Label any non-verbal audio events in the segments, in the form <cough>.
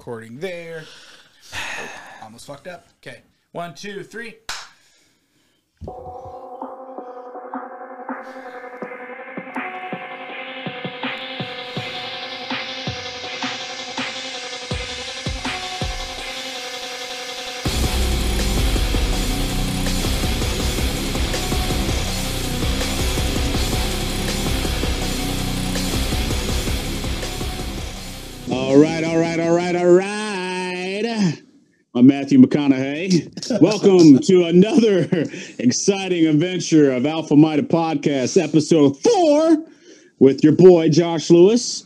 Recording there. Oh, almost fucked up. Okay. One, two, three. Right, all right, all right, all right. I'm Matthew McConaughey. <laughs> Welcome to another <laughs> exciting adventure of Alpha Mida Podcast, episode four, with your boy Josh Lewis,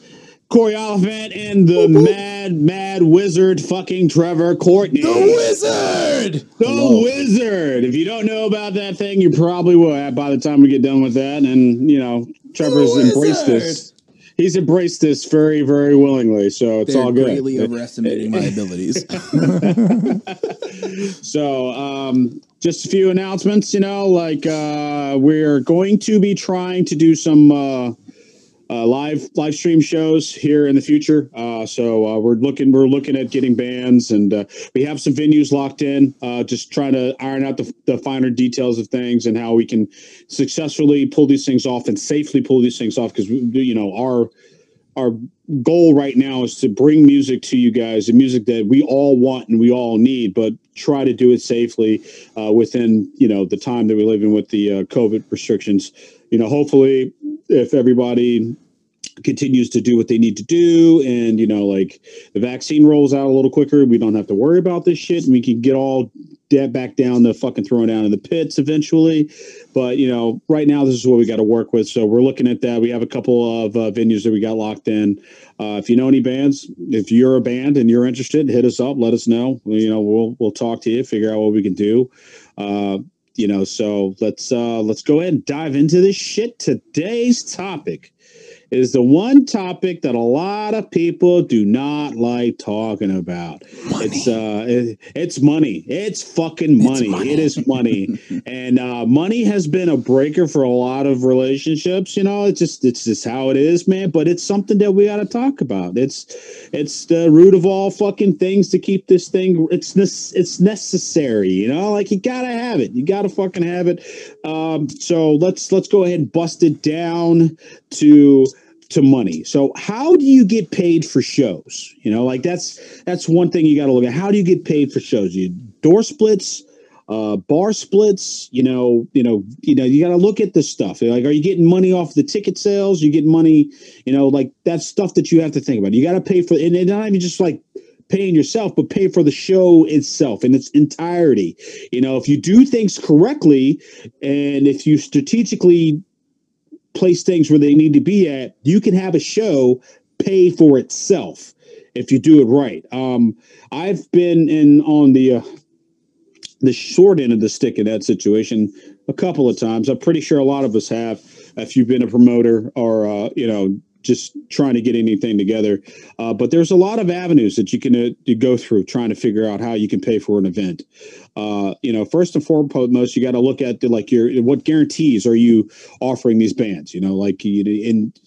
Corey Oliphant, and the mad, mad wizard fucking Trevor Courtney. The wizard. The wizard. If you don't know about that thing, you probably will by the time we get done with that. And you know, Trevor's embraced this. He's embraced this very, very willingly. So it's They're all good. greatly overestimating my abilities. <laughs> <laughs> So, um, just a few announcements. You know, like uh, we're going to be trying to do some uh, uh, live live stream shows here in the future. Uh, so uh, we're looking we're looking at getting bands, and uh, we have some venues locked in. Uh, just trying to iron out the, the finer details of things and how we can successfully pull these things off and safely pull these things off because you know our our goal right now is to bring music to you guys, the music that we all want and we all need, but try to do it safely uh, within you know the time that we live in with the uh, COVID restrictions. You know, hopefully, if everybody continues to do what they need to do and you know like the vaccine rolls out a little quicker we don't have to worry about this shit. And we can get all dead back down to fucking throwing down in the pits eventually. But you know right now this is what we got to work with. So we're looking at that. We have a couple of uh, venues that we got locked in. Uh, if you know any bands if you're a band and you're interested hit us up. Let us know. You know we'll we'll talk to you figure out what we can do. Uh, you know so let's uh let's go ahead and dive into this shit. Today's topic is the one topic that a lot of people do not like talking about. It's uh it- it's money. It's fucking money. money. It is money. <laughs> and uh money has been a breaker for a lot of relationships, you know. It's just it's just how it is, man, but it's something that we got to talk about. It's it's the root of all fucking things to keep this thing it's nes- it's necessary, you know? Like you got to have it. You got to fucking have it. Um so let's let's go ahead and bust it down to to money. So how do you get paid for shows? You know, like that's that's one thing you got to look at. How do you get paid for shows? You door splits, uh, bar splits. You know, you know, you know, you got to look at this stuff. Like, are you getting money off the ticket sales? You get money. You know, like that's stuff that you have to think about. You got to pay for, and it's not even just like paying yourself, but pay for the show itself in its entirety. You know, if you do things correctly, and if you strategically place things where they need to be at, you can have a show pay for itself if you do it right. Um, I've been in on the uh, the short end of the stick in that situation a couple of times. I'm pretty sure a lot of us have. If you've been a promoter or uh, you know just trying to get anything together, uh, but there's a lot of avenues that you can uh, go through trying to figure out how you can pay for an event. Uh, you know, first and foremost, you got to look at the, like your what guarantees are you offering these bands? You know, like you and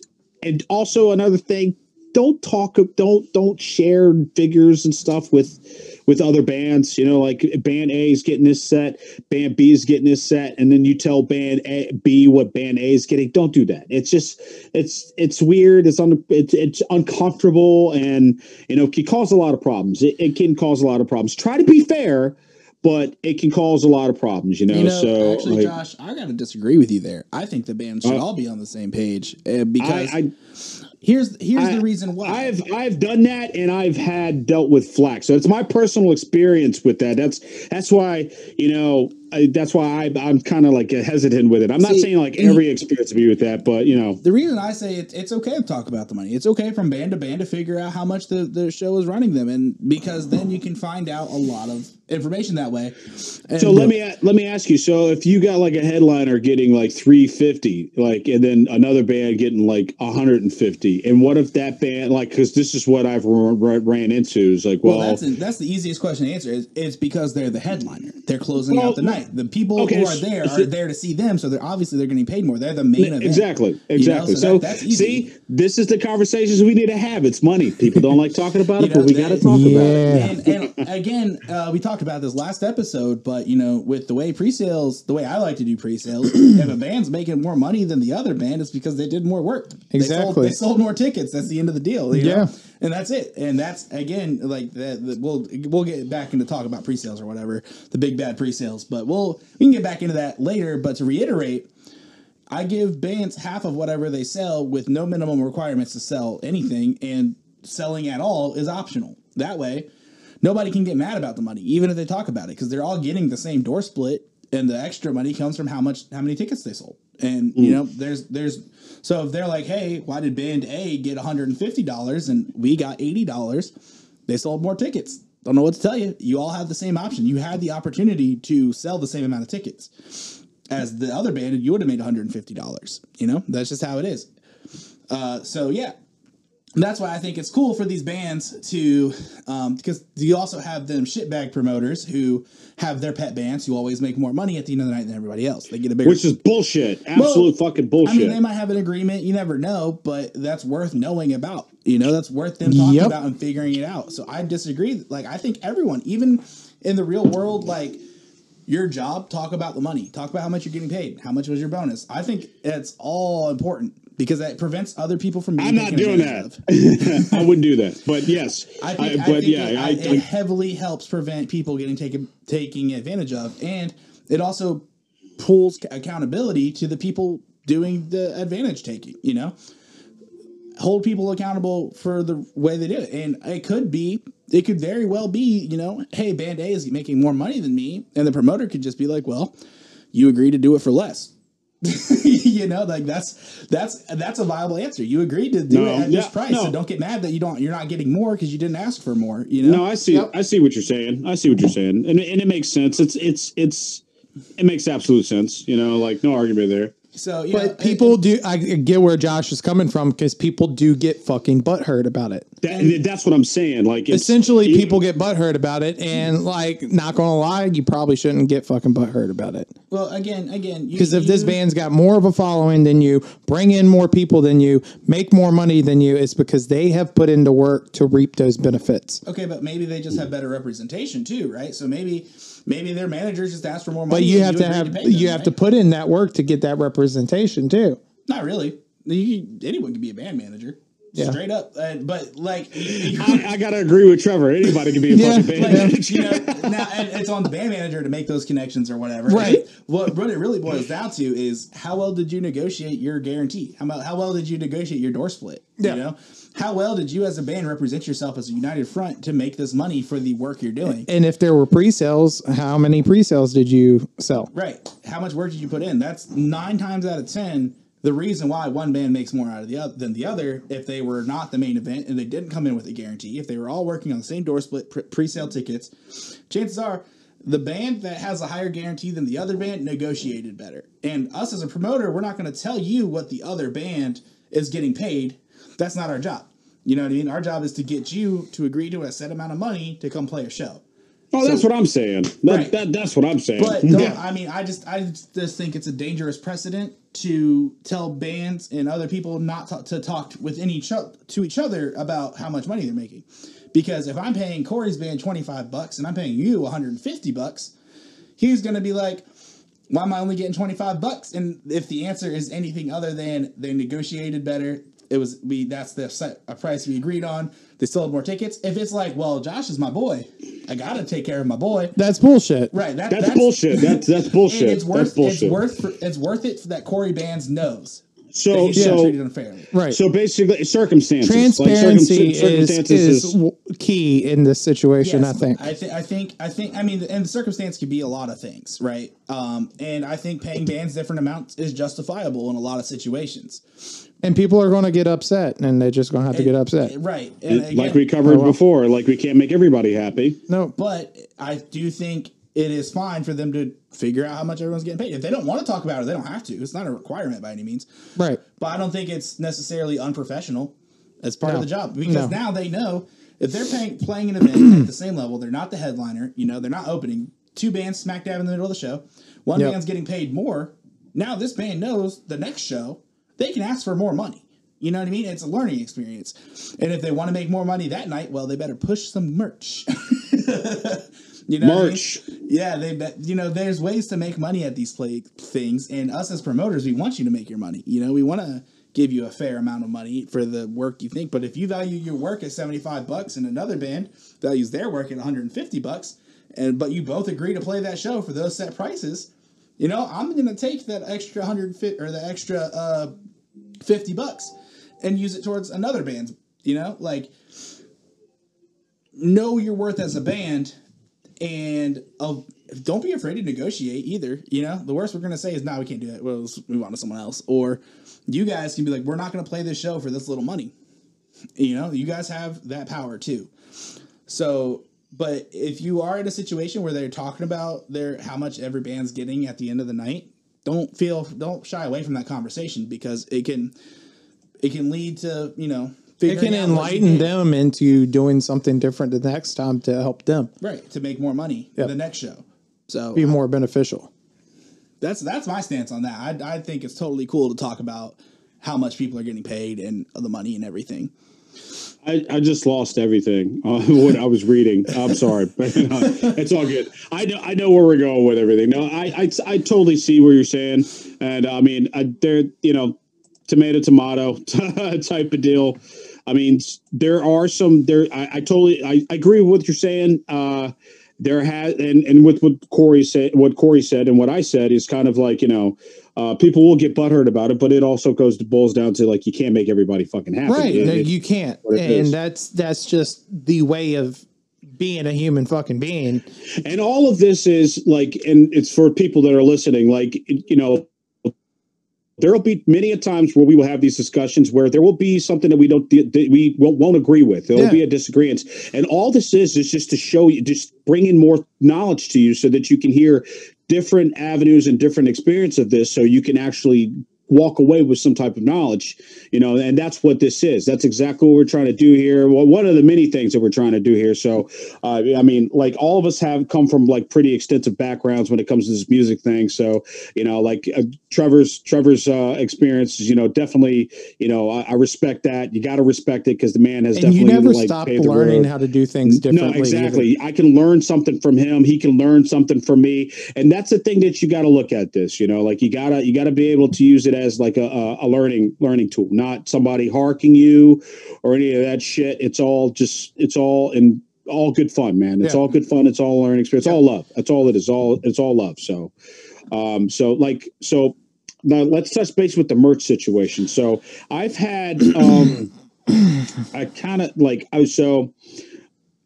and also another thing, don't talk, don't don't share figures and stuff with with other bands. You know, like band A is getting this set, band B is getting this set, and then you tell band A, B what band A is getting. Don't do that. It's just it's it's weird. It's un, it's, it's uncomfortable, and you know, it can cause a lot of problems. It, it can cause a lot of problems. Try to be fair. But it can cause a lot of problems, you know. You know, so actually, like, Josh, I got to disagree with you there. I think the band should all be on the same page uh, because I, I here's here's I- the reason why. I've I've done that and I've had dealt with flack. So it's my personal experience with that. That's that's why you know I, that's why I, I'm kind of like hesitant with it. I'm not saying like every experience to be with that, but you know, the reason I say it, it's okay to talk about the money. It's okay from band to band to figure out how much the, the show is running them, and because then you can find out a lot of information that way. And so let me let me ask you. So if you got like a headliner getting like 350, like, and then another band getting like 150, and what if that band like because this is what I've r- r- ran into is like, Well, well, that's that's the easiest question to answer. Is it's because they're the headliner. They're closing Well, out the night. The people Okay, who are there s- are there to see them, so they're obviously they're getting paid more. They're the main event. Exactly. Exactly. so so that- that's easy. see, this is the conversations we need to have. It's money. People don't like talking about <laughs> it, know, but we got to talk about it. And, and again, uh, we talked about this last episode, but you know, with the way pre-sales, the way I like to do pre-sales, <clears throat> if a band's making more money than the other band, it's because they did more work. They sold, Exactly. they sold more tickets. That's the end of the deal. you know? Yeah. and that's it. And that's again, like that- We'll we'll get back into talk about pre-sales or whatever, the big bad pre-sales. But we'll we can get back into that later. But to reiterate. I give bands half of whatever they sell with no minimum requirements to sell anything, and selling at all is optional. That way, nobody can get mad about the money, even if they talk about it, because they're all getting the same door split, and the extra money comes from how much, how many tickets they sold. And you know, there's, there's, so if they're like, hey, why did band A get 150 dollars and we got 80 dollars? They sold more tickets. Don't know what to tell you. You all have the same option. You had the opportunity to sell the same amount of tickets as the other band, and you would have made $150. You know, that's just how it is. Uh, so yeah, that's why I think it's cool for these bands to, um, because you also have them shitbag promoters who have their pet bands who always make more money at the end of the night than everybody else. They get a bigger. Which is bullshit. Absolute fucking bullshit. I mean, they might have an agreement. You never know, but that's worth knowing about. You know, that's worth them talking Yep. about and figuring it out. So I disagree. Like, I think everyone, even in the real world, like your job, talk about the money, talk about how much you're getting paid, how much was your bonus. I think it's all important because that prevents other people from. Being I'm not doing that. of. <laughs> I wouldn't do that. But yes, I I- think, I but think yeah, it, I, it heavily helps prevent people getting taken taking advantage of, and it also pulls accountability to the people doing the advantage taking. You know, hold people accountable for the way they do it, and it could be, it could very well be, you know, hey, Band A is making more money than me, and the promoter could just be like, well, you agree to do it for less. <laughs> you know, like that's that's that's a viable answer. You agreed to do No, it at yeah, this price, no. so don't get mad that you don't you're not getting more because you didn't ask for more. You know, no, I see. Yep. I see what you're saying. I see what you're saying, and and it makes sense. It's it's it's it makes absolute sense. You know, like no argument there. So yeah, But people do. I get where Josh is coming from because people do get fucking butthurt about it. That, that's what I'm saying. Like it's, Essentially, you- people get butthurt about it, and like, not gonna lie, you probably shouldn't get fucking butthurt about it. well again again Because if this band's got more of a following than you, bring in more people than you, make more money than you, it's because they have put into work to reap those benefits. okay, but maybe they just have better representation too, right? So maybe maybe their managers just ask for more money. But you have to agreed have them, you have to put in that work to get that representation too. not really. You, anyone can be a band manager, Yeah. straight up. Uh, but like. I, I gotta agree with Trevor. Anybody can be a Yeah. fucking band like, manager. <laughs> you know, now and it's on the band manager to make those connections or whatever. Right. What what it really boils down to is how well did you negotiate your guarantee? How about how well did you negotiate your door split? Yeah. You know, how well did you as a band represent yourself as a united front to make this money for the work you're doing? And if there were pre-sales, how many pre-sales did you sell? Right. How much work did you put in? That's nine times out of ten the reason why one band makes more out of the other than the other if they were not the main event and they didn't come in with a guarantee. If they were all working on the same door split pre- pre-sale tickets, chances are the band that has a higher guarantee than the other band negotiated better. And us as a promoter, we're not going to tell you what the other band is getting paid. That's not our job. You know what I mean? Our job is to get you to agree to a set amount of money to come play a show. Oh, that's what I'm saying. That, Right. that that's what I'm saying. But don't, yeah. I mean, I just I just think it's a dangerous precedent to tell bands and other people not to, to talk with any each o- to each other about how much money they're making. Because if I'm paying Corey's band 25 bucks and I'm paying you 150 bucks, he's going to be like, why am I only getting 25 bucks? And if the answer is anything other than they negotiated better, it was we that's the set, a price we agreed on. They sold more tickets. If it's like, well, Josh is my boy, I got to take care of my boy. That's bullshit. Right. That, that's, bullshit. That's that's <laughs> and bullshit. it's worth that's bullshit. it's worth for, it's worth it for that Corey Bands knows that so he's not treated so unfairly. Right. so basically circumstances. Like Transparency circum- is, circumstances is w- key in this situation, Yes, I think. I think I think I think I mean and the circumstance could be a lot of things, right? Um, and I think paying bands different amounts is justifiable in a lot of situations. And people are going to get upset, and they're just going to have to get upset. Right. And like we covered Oh, well. before. Like we can't make everybody happy. No, But I do think it is fine for them to figure out how much everyone's getting paid. If they don't want to talk about it, they don't have to. It's not a requirement by any means. right. But I don't think it's necessarily unprofessional as part No. of the job because No. now they know if they're paying, playing an event at the same level, they're not the headliner. You know, they're not opening. two bands smack dab in the middle of the show. One Yep. band's getting paid more. Now this band knows the next show they can ask for more money. You know what I mean? It's a learning experience. And if they want to make more money that night, well, they better push some merch. <laughs> you know, what I mean? Merch. Yeah, they bet. You know, there's ways to make money at these play things, and us as promoters, we want you to make your money. You know, we want to give you a fair amount of money for the work you think. But if you value your work at 75 bucks, and another band values their work at 150 bucks, and but you both agree to play that show for those set prices, you know, I'm gonna take that extra 150 or the extra uh, 50 bucks and use it towards another band, You know, like know your worth as a band and uh, don't be afraid to negotiate either. You know, the worst we're gonna say is, "No, we can't do it. Well, let's move on to someone else." Or you guys can be like, "We're not gonna play this show for this little money." You know, you guys have that power too. So, but if you are in a situation where they're talking about their how much every band's getting at the end of the night, don't feel don't shy away from that conversation because it can it can lead to you know It can enlighten them into doing something different the next time to help them right to make more money Yep. the next show. So be uh, more beneficial. that's that's my stance on that. I I think it's totally cool to talk about how much people are getting paid and the money and everything. I, I just lost everything uh, <laughs> what I was reading. I'm sorry, <laughs> but uh, it's all good. I know I know where we're going with everything. No, I I, I totally see what you're saying, and I mean, I, there you know, tomato tomato <laughs> type of deal. I mean, there are some there. I, I totally I, I agree with what you're saying. Uh, there has and and with what Corey said, what Corey said, and what I said is kind of like you know, uh, people will get butthurt about it, but it also goes to boils down to like you can't make everybody fucking happy. Right. It- no, you can't. And is. that's that's just the way of being a human fucking being. and all of this is like and it's for people that are listening like you know there will be many a times where we will have these discussions where there will be something that we don't that we won't, won't agree with there will Yeah. be a disagreement and all this is is just to show you just bring in more knowledge to you so that you can hear different avenues and different experience of this so you can actually walk away with some type of knowledge you know and that's what this is that's exactly what we're trying to do here well one of the many things that we're trying to do here so uh, i mean like all of us have come from like pretty extensive backgrounds when it comes to this music thing so you know like uh, trevor's trevor's uh, experience is you know definitely you know i, I respect that you got to respect it because the man has And definitely you never like stop learning how to do things differently. No, exactly. I can learn something from him. He can learn something from me, and that's the thing that you got to look at this. You know, like you gotta you gotta be able to use it as like a, a, a learning learning tool, not somebody harking you or any of that shit. It's all just it's all in all good fun, man. It's Yeah. all good fun. It's all learning experience. It's all love. That's all it is. All it's all love. So, um, so like so. Now let's touch base with the merch situation. So I've had um <clears throat> I kind of like I was so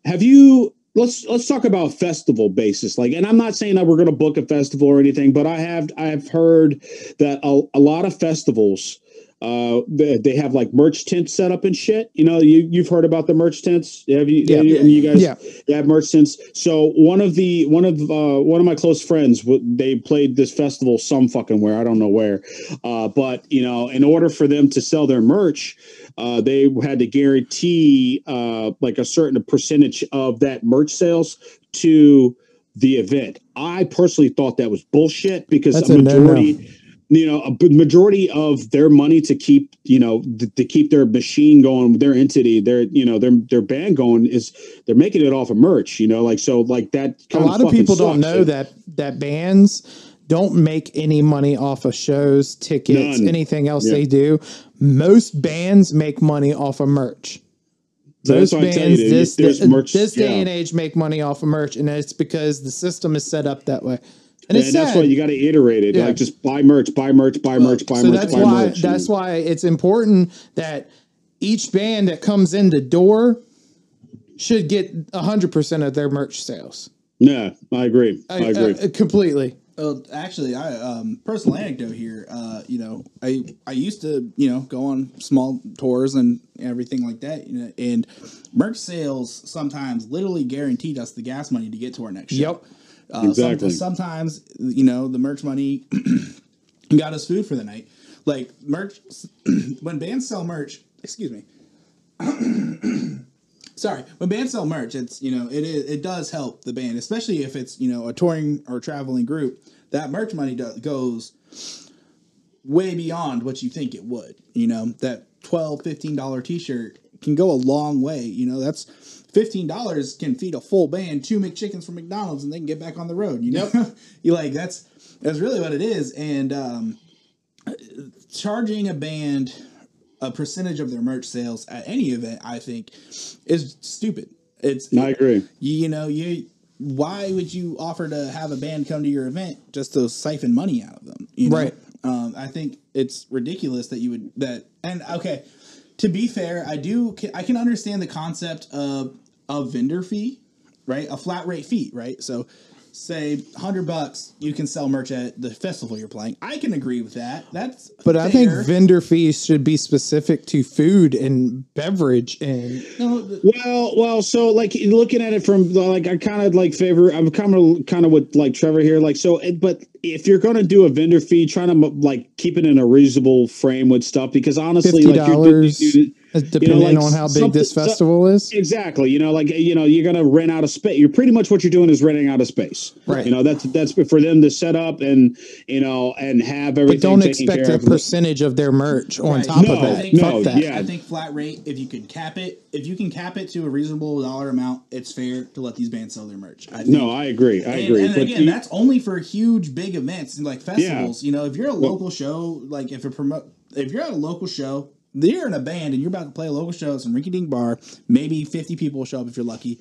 have you let's let's talk about festival basis. Like and i'm not saying that we're going to book a festival or anything but i have i have heard that a, a lot of festivals uh they, they have like merch tents set up and shit. You know you you've heard about the merch tents? Have you Yeah. you, you guys Yeah. you have merch tents? So one of the one of uh one of my close friends they played this festival some fucking where i don't know where. Uh but you know in order for them to sell their merch uh, they had to guarantee uh, like a certain percentage of that merch sales to the event. I personally thought that was bullshit because That's a majority, you know, a majority of their money to keep, you know, th- to keep their machine going, their entity, their, you know, their their band going is they're making it off of merch, you know, like so, like that. a lot of people don't know that that bands don't make any money off of shows, tickets, None. anything else Yeah. they do. Most bands make money off of merch. So Most that's why I bands you, this, this, merch- this day yeah. and age make money off of merch, and it's because the system is set up that way. And And that's sad. why you got to iterate it. Yeah. Like just buy merch, buy merch, buy merch, buy so merch, that's buy why merch. that's why it's important that each band that comes in the door should get hundred percent of their merch sales. Yeah, I agree. I, agree. uh, completely. Well, actually, I um, personal anecdote here. Uh, you know, I I used to you know go on small tours and everything like that. You know, and merch sales sometimes literally guaranteed us the gas money to get to our next show. Yep. Uh, some- Exactly. sometimes you know the merch money <clears throat> got us food for the night. Like merch, <clears throat> when bands sell merch, excuse me. <clears throat> sorry when bands sell merch it's you know it is it does help the band especially if it's you know a touring or traveling group. That merch money does, goes way beyond what you think it would you know? That 12 15 dollar t-shirt can go a long way you know? That's 15 dollars can feed a full band two mcchickens from mcdonald's and they can get back on the road you know? <laughs> You like that's that's really what it is and um charging a band a percentage of their merch sales at any event, I think, is stupid. It's I agree. you, you know you why would you offer to have a band come to your event just to siphon money out of them? You know? Right. Um, I think it's ridiculous that you would that and okay. To be fair, I do I can understand the concept of a vendor fee, right? A flat rate fee, right? So say 100 bucks you can sell merch at the festival you're playing. I can agree with that. That's But I think vendor fees should be specific to food and beverage and Well, well, so like looking at it from like I kind of like favor. I'm kind of kind of with like Trevor here. Like so, but if you're going to do a vendor fee, trying to like keep it in a reasonable frame with stuff because honestly, fifty like you're dollars, doing- Uh, depending like, on how big something- this so- festival is. Exactly. You know, like you know, you're gonna rent out a space. You're pretty much what you're doing is renting out a space. Right. You know, that's that's for them to set up and you know and have everything. But don't taken expect care a of. percentage of their merch on Right. top No, of I it. think- no, that. yeah. I think flat rate, if you could cap it, if you can cap it to a reasonable dollar amount, it's fair to let these bands sell their merch. I think. No, I agree. I and, agree. and but again, you- that's only for huge, big events like festivals. You know, if you're a local show, like if a promote, if you're at a local show, you're in a band and you're about to play a local show at some rinky dink bar. Maybe 50 people will show up if you're lucky.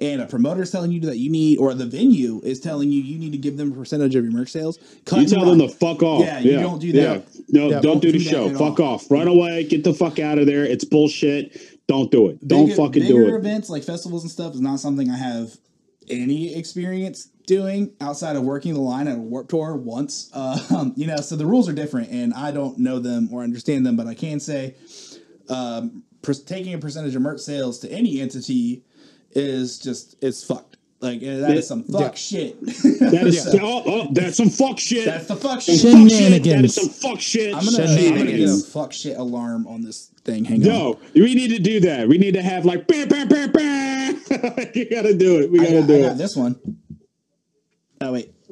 And a promoter is telling you that you need, or the venue is telling you you need to give them a percentage of your merch sales. Cut You tell them run. to fuck off. Yeah, you don't do that. Yeah. No, Yeah, don't, do the do that show. Fuck all. off. Run away. Get the fuck out of there. It's bullshit. Don't do it. Don't Bigger- fucking bigger do it. events like festivals and stuff is not something I have any experience doing outside of working the line at a warp tour once. <laughs> Um, you know, so the rules are different, and I don't know them or understand them, but I can say um, per- taking a percentage of merch sales to any entity is just it's fucked. Like that is some fuck Yeah. shit. That is <laughs> Yeah. oh, oh, that's some fuck shit. That's the fuck shit. fuck shit. That Shenanigans. is some fuck shit. I'm gonna, I'm gonna get a fuck shit alarm on this thing. Hang on. No, we need to do that. We need to have like bam, bam, bam, bam. <laughs> you gotta do it. We gotta got, do I it. this one. Oh wait. <laughs>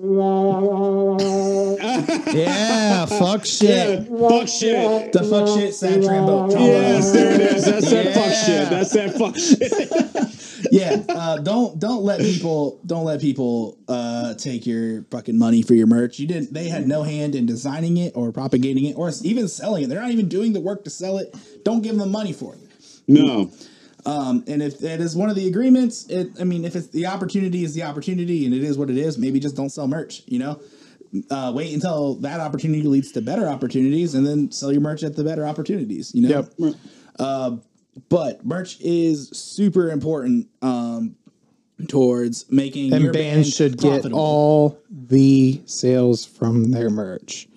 Yeah, fuck Yeah, shit. fuck shit. The fuck shit sad trambo. Yes, there it is. That's that fuck Yeah. shit. That's that fuck shit. yeah uh, don't don't let people don't let people uh, take your fucking money for your merch you didn't they had no hand in designing it or propagating it or even selling it they're not even doing the work to sell it don't give them money for it No. Um, and if it is one of the agreements it i mean if it's the opportunity is the opportunity and it is what it is maybe just don't sell merch you know uh, wait until that opportunity leads to better opportunities and then sell your merch at the better opportunities you know Yep. but merch is super important um, towards making And your bands band should get all the sales from their merch.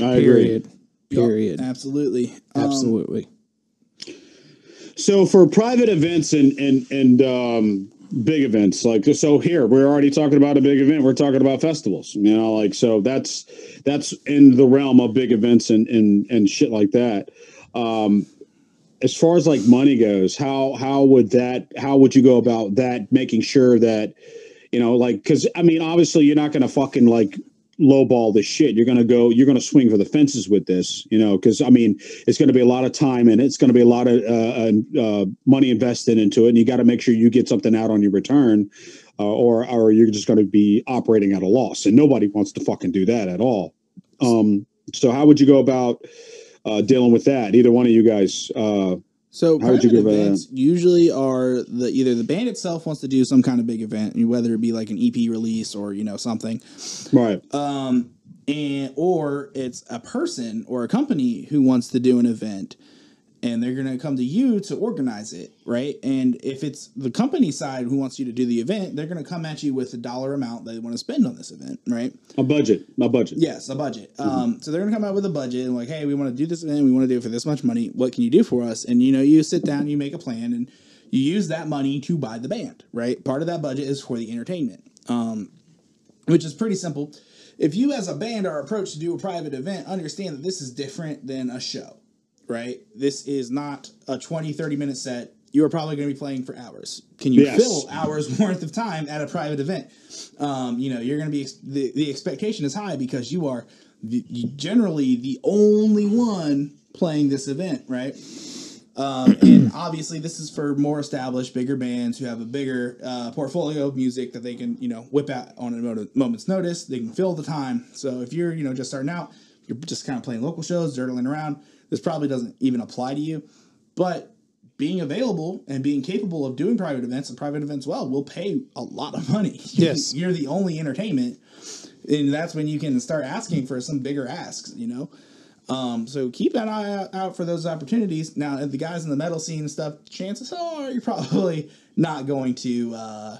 I agree. Period. Period. absolutely Um, Absolutely. So for private events and and and um, big events, like so here we're already talking about a big event. We're talking about festivals, you know, like so that's that's in the realm of big events and and and shit like that. Um, as far as like money goes, how how would that how would you go about that? Making sure that you know, like because I mean, obviously you're not going to fucking like lowball this shit. You're going to go, you're going to swing for the fences with this, you know, because I mean, it's going to be a lot of time and it's going to be a lot of uh, uh, money invested into it. And you got to make sure you get something out on your return uh, or, or you're just going to be operating at a loss. And nobody wants to fucking do that at all. Um, so how would you go about uh, dealing with that? Either one of you guys. So How would you give a- events usually are the either the band itself wants to do some kind of big event, whether it be like an EP release or you know something, right. um, and or it's a person or a company who wants to do an event, and they're gonna come to you to organize it, right? And if it's the company side who wants you to do the event, they're gonna come at you with a dollar amount they want to spend on this event, right? A budget, a budget. Yes, a budget. Um, so they're gonna come out with a budget and like, hey, we want to do this event. We want to do it for this much money. What can you do for us? And you know, you sit down, you make a plan, and you use that money to buy the band. Right. Part of that budget is for the entertainment, um, which is pretty simple. If you as a band are approached to do a private event, understand that this is different than a show. Right. This is not a 20, 30 minute set you are probably going to be playing for hours. Can you Yes. fill hours <laughs> worth of time at a private event? Um, you know, you're going to be the, the expectation is high because you are the, generally the only one playing this event, right? Um, <clears throat> and obviously, this is for more established, bigger bands who have a bigger uh, portfolio of music that they can, you know, whip out on a moment's notice. They can fill the time. So if you're, you know, just starting out, you're just kind of playing local shows, dirtling around. This probably doesn't even apply to you. But being available and being capable of doing private events and private events well will pay a lot of money. <laughs> Yes. you're the only entertainment, and that's when you can start asking for some bigger asks. You know. Um, so keep an eye out, for those opportunities. Now, if the guys in the metal scene and stuff, chances are you're probably not going to uh,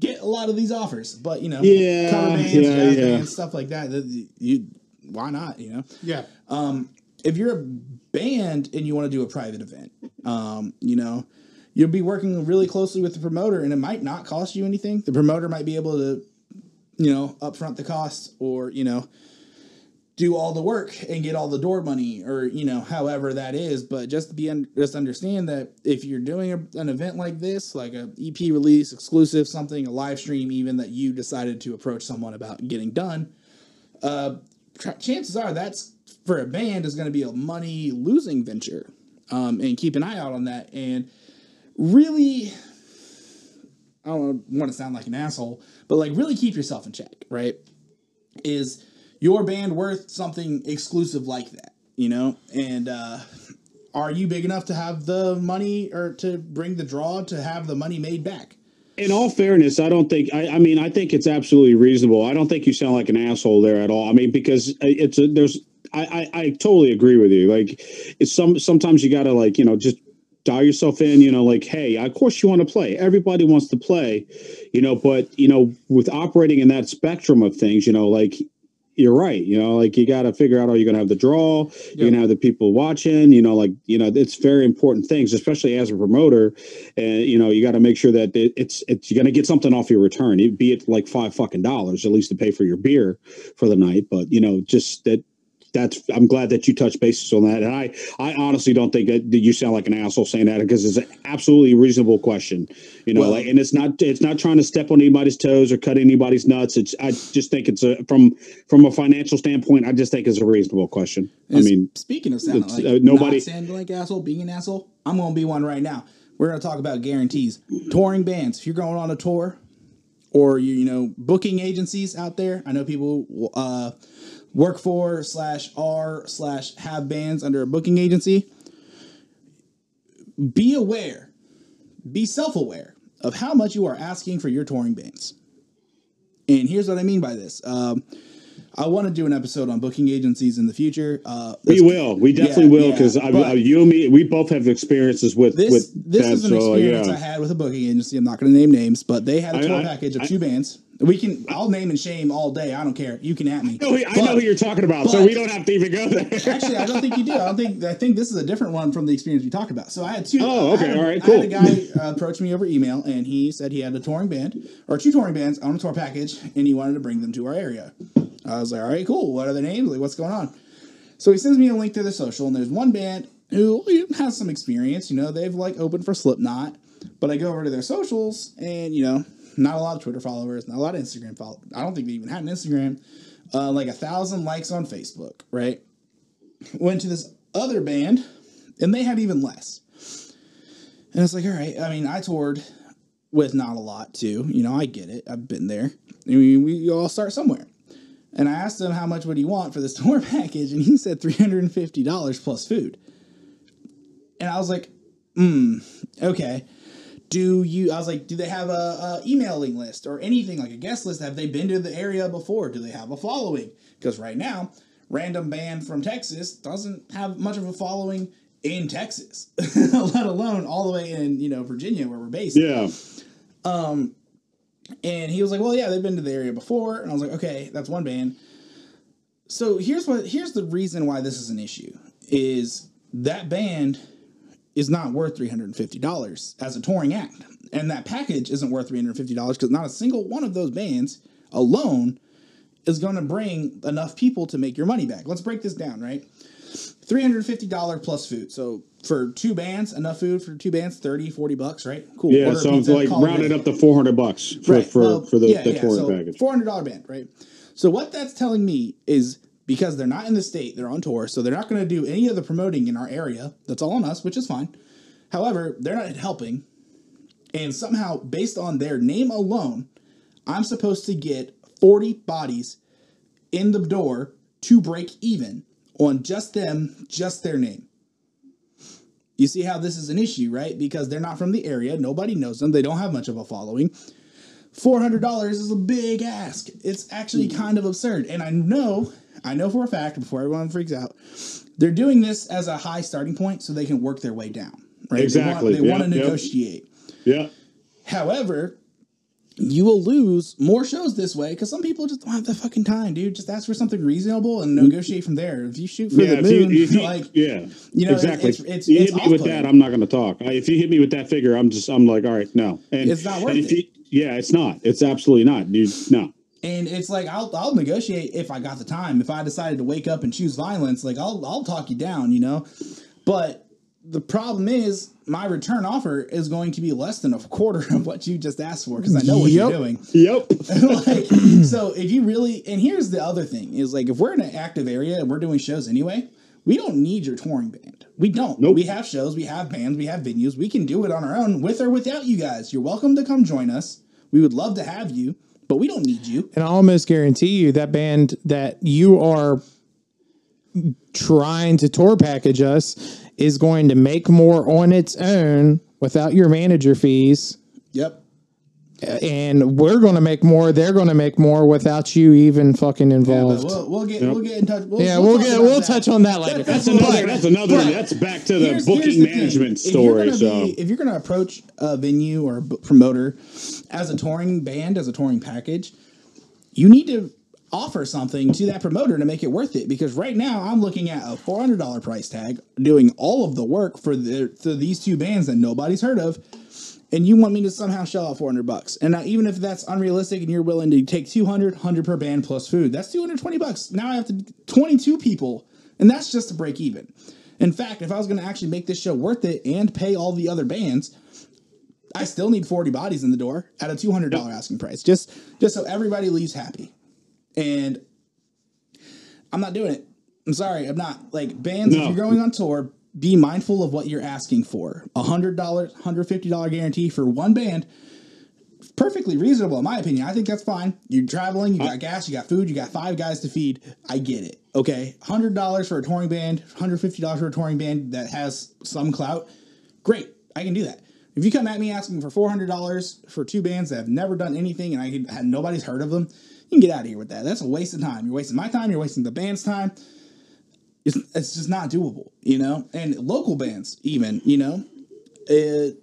get a lot of these offers. But you know, Yeah, cover bands, yeah, yeah. bands, stuff like that. that You, why not? You know, Yeah. If you're a band and you want to do a private event, um, you know, you'll be working really closely with the promoter, and it might not cost you anything. The promoter might be able to, you know, upfront the cost, or you know, do all the work and get all the door money, or you know, however that is. But just be un- just understand that if you're doing a, an event like this, like a EP release, exclusive, something, a live stream, even that you decided to approach someone about getting done, tr- chances are that's for a band is going to be a money losing venture um, and keep an eye out on that and really i don't want to sound like an asshole but like really keep yourself in check right is your band worth something exclusive like that you know and uh are you big enough to have the money or to bring the draw to have the money made back in all fairness, I don't think. I, I mean, I think it's absolutely reasonable. I don't think you sound like an asshole there at all. I mean, because it's a, there's. I, I I totally agree with you. Like, it's some sometimes you got to like you know just dial yourself in. You know, like hey, of course you want to play. Everybody wants to play. You know, but you know, with operating in that spectrum of things, you know, like you're right. You know, like you got to figure out are you going to have the draw? You're going to have the people watching. You know, like you know, it's very important things, especially as a promoter. And you know, you got to make sure that it, it's it's you're going to get something off your return, it, be it like five fucking dollars at least to pay for your beer for the night. But you know, just that. That's. I'm glad that you touched bases on that, and I, I honestly don't think that, you sound like an asshole saying that because it's an absolutely reasonable question, you know. Well- like, and it's not, it's not trying to step on anybody's toes or cut anybody's nuts. It's, I just think it's a from from a financial standpoint, I just think it's a reasonable question. I mean, speaking of sounding like uh, nobody- sounding like asshole, being an asshole, I'm gonna be one right now. We're gonna talk about guarantees. Touring bands. If you're going on a tour, or you you know booking agencies out there, I know people uh, work for slash are slash have bands under a booking agency. Be aware, be self aware of how much you are asking for your touring bands. And here's what I mean by this. Um, I want to do an episode on booking agencies in the future. Uh, we will, we definitely Yeah, will, because but- you and me, we both have experiences with this with this that, is an so, experience yeah. I had with a booking agency. I'm not going to name names, but they had a tour I- package of I- two bands. We can. I'll name and shame all day. I don't care. You can at me. I know, who- I know who you're talking about, so we don't have to even go there. <laughs> Actually, I don't think you do. I don't think. I think this is a different one from the experience we talked about. So I had two. Oh, okay, had, all right, I had a guy uh, approach me over email, and he said he had a touring band or two touring bands on a tour package, and he wanted to bring them to our area. I was like, all right, cool. What are their names? Like, what's going on? So he sends me a link to their social, and there's one band who has some experience. You know, they've like opened for Slipknot, but I go over to their socials, and you know, not a lot of Twitter followers, not a lot of Instagram followers. I don't think they even had an Instagram. Uh, like a thousand likes on Facebook, right? Went to this other band, and they had even less. And it's like, all right. I mean, I toured with not a lot too. You know, I get it. I've been there. I mean, we all start somewhere. And I asked him how much would he want for this <laughs> tour package, and he said three hundred and fifty dollars plus food. And I was like, hmm, okay. Do you? I was like, do they have a, a emailing list or anything like a guest list? Have they been to the area before? Do they have a following? Because right now, random band from Texas doesn't have much of a following in Texas, <laughs> let alone all the way in you know Virginia where we're based. yeah, Um, And he was like, "Well, yeah, they've been to the area before." And I was like, "Okay, that's one band." So here's what here's the reason why this is an issue is that band is not worth three hundred and fifty dollars as a touring act, and that package isn't worth three hundred and fifty dollars because not a single one of those bands alone is going to bring enough people to make your money back. Let's break this down, right? $350 plus food. So for two bands, enough food for two bands, 30, 40 bucks, right? Cool. Yeah, Order a so it's pizza, like rounded up to four hundred bucks for Right, for, well, for the, yeah, the yeah, touring so package. Four hundred dollar band, right? So what that's telling me is because they're not in the state, they're on tour, so they're not going to do any of the promoting in our area. That's all on us, which is fine. However, they're not helping, and somehow, based on their name alone, I'm supposed to get forty bodies in the door to break even on just them, just their name. You see how this is an issue, right? Because they're not from the area, nobody knows them, they don't have much of a following. Four hundred dollars is a big ask. It's actually mm-hmm. kind of absurd, and I know, I know for a fact before everyone freaks out, they're doing this as a high starting point so they can work their way down. Right? Exactly. They want, Yep, to negotiate. yeah, However, you will lose more shows this way because some people just don't have the fucking time, dude. Just ask for something reasonable and negotiate from there. If you shoot for yeah. the you, moon, if you, <laughs> like yeah, you know, exactly. it's- it's- you it's hit me with that, I'm not going to talk. I- If you hit me with that figure, I'm just I'm like, all right, no. And It's not worth it. You, yeah, it's not. It's absolutely not. You no. And it's like I'll I'll negotiate if I got the time. If I decided to wake up and choose violence, like I'll I'll talk you down, you know. But the problem is my return offer is going to be less than a quarter of what you just asked for because I know what Yep. you're doing. Yep. <laughs> like so if you really and here's the other thing is like if we're in an active area and we're doing shows anyway, we don't need your touring band. We don't. Nope. We have shows, we have bands, we have venues. We can do it on our own with or without you guys. You're welcome to come join us. We would love to have you, but we don't need you. And I almost guarantee you that band that you are trying to tour package us is going to make more on its own without your manager fees. Yep. Uh, and we're going to make more. They're going to make more without you even fucking Yeah, involved. we'll, we'll get we'll get in touch. We'll, Yeah, we'll talk get we'll that. touch on that later. That's That's another. But- that's another. but that's back to the Here's- booking here's the management If you're story. gonna So be- if you're going to approach a venue or a b- promoter as a touring band, as a touring package, you need to offer something to that promoter to make it worth it. Because right now, I'm looking at a four hundred dollar price tag, doing all of the work for the for these two bands that nobody's heard of. And you want me to somehow shell out 400 bucks. And now, even if that's unrealistic and you're willing to take 200, 100 per band plus food, that's 220 bucks. Now I have to 22 people, and that's just to break even. In fact, if I was going to actually make this show worth it and pay all the other bands, I still need 40 bodies in the door at a $200 asking price. Just just so everybody leaves happy. And I'm not doing it. I'm sorry, I'm not. Like bands, if you're going on tour, be mindful of what you're asking for. A hundred dollar, hundred fifty dollar guarantee for one band, perfectly reasonable in my opinion. I think that's fine. You're traveling, you got gas, you got food, you got five guys to feed. I get it. Okay, hundred dollars for a touring band, hundred fifty dollars for a touring band that has some clout. Great, I can do that. If you come at me asking for four hundred dollars for two bands that have never done anything and I can, nobody's heard of them, you can get out of here with that. That's a waste of time. You're wasting my time. You're wasting the band's time it's, it's just not doable, you know. And local bands, even, you know, uh,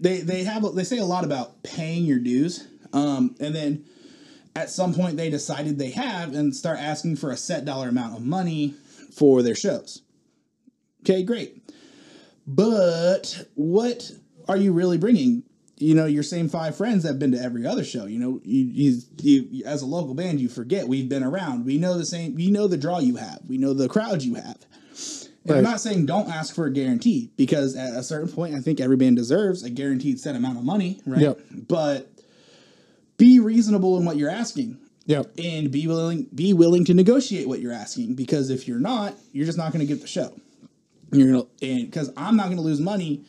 they they have they say a lot about paying your dues, um, and then at some point they decided they have and start asking for a set dollar amount of money for their shows. Okay, great, but what are you really bringing? You know, your same five friends that have been to every other show. You know, you, you, you as a local band, you forget we've been around. We know the same. We know the draw you have. We know the crowd you have. And I'm not saying don't ask for a guarantee because at a certain point, I think every band deserves a guaranteed set amount of money, right? Yep. But be reasonable in what you're asking Yep. and be willing be willing to negotiate what you're asking because if you're not, you're just not going to get the show. You're gonna and because I'm not going to lose money,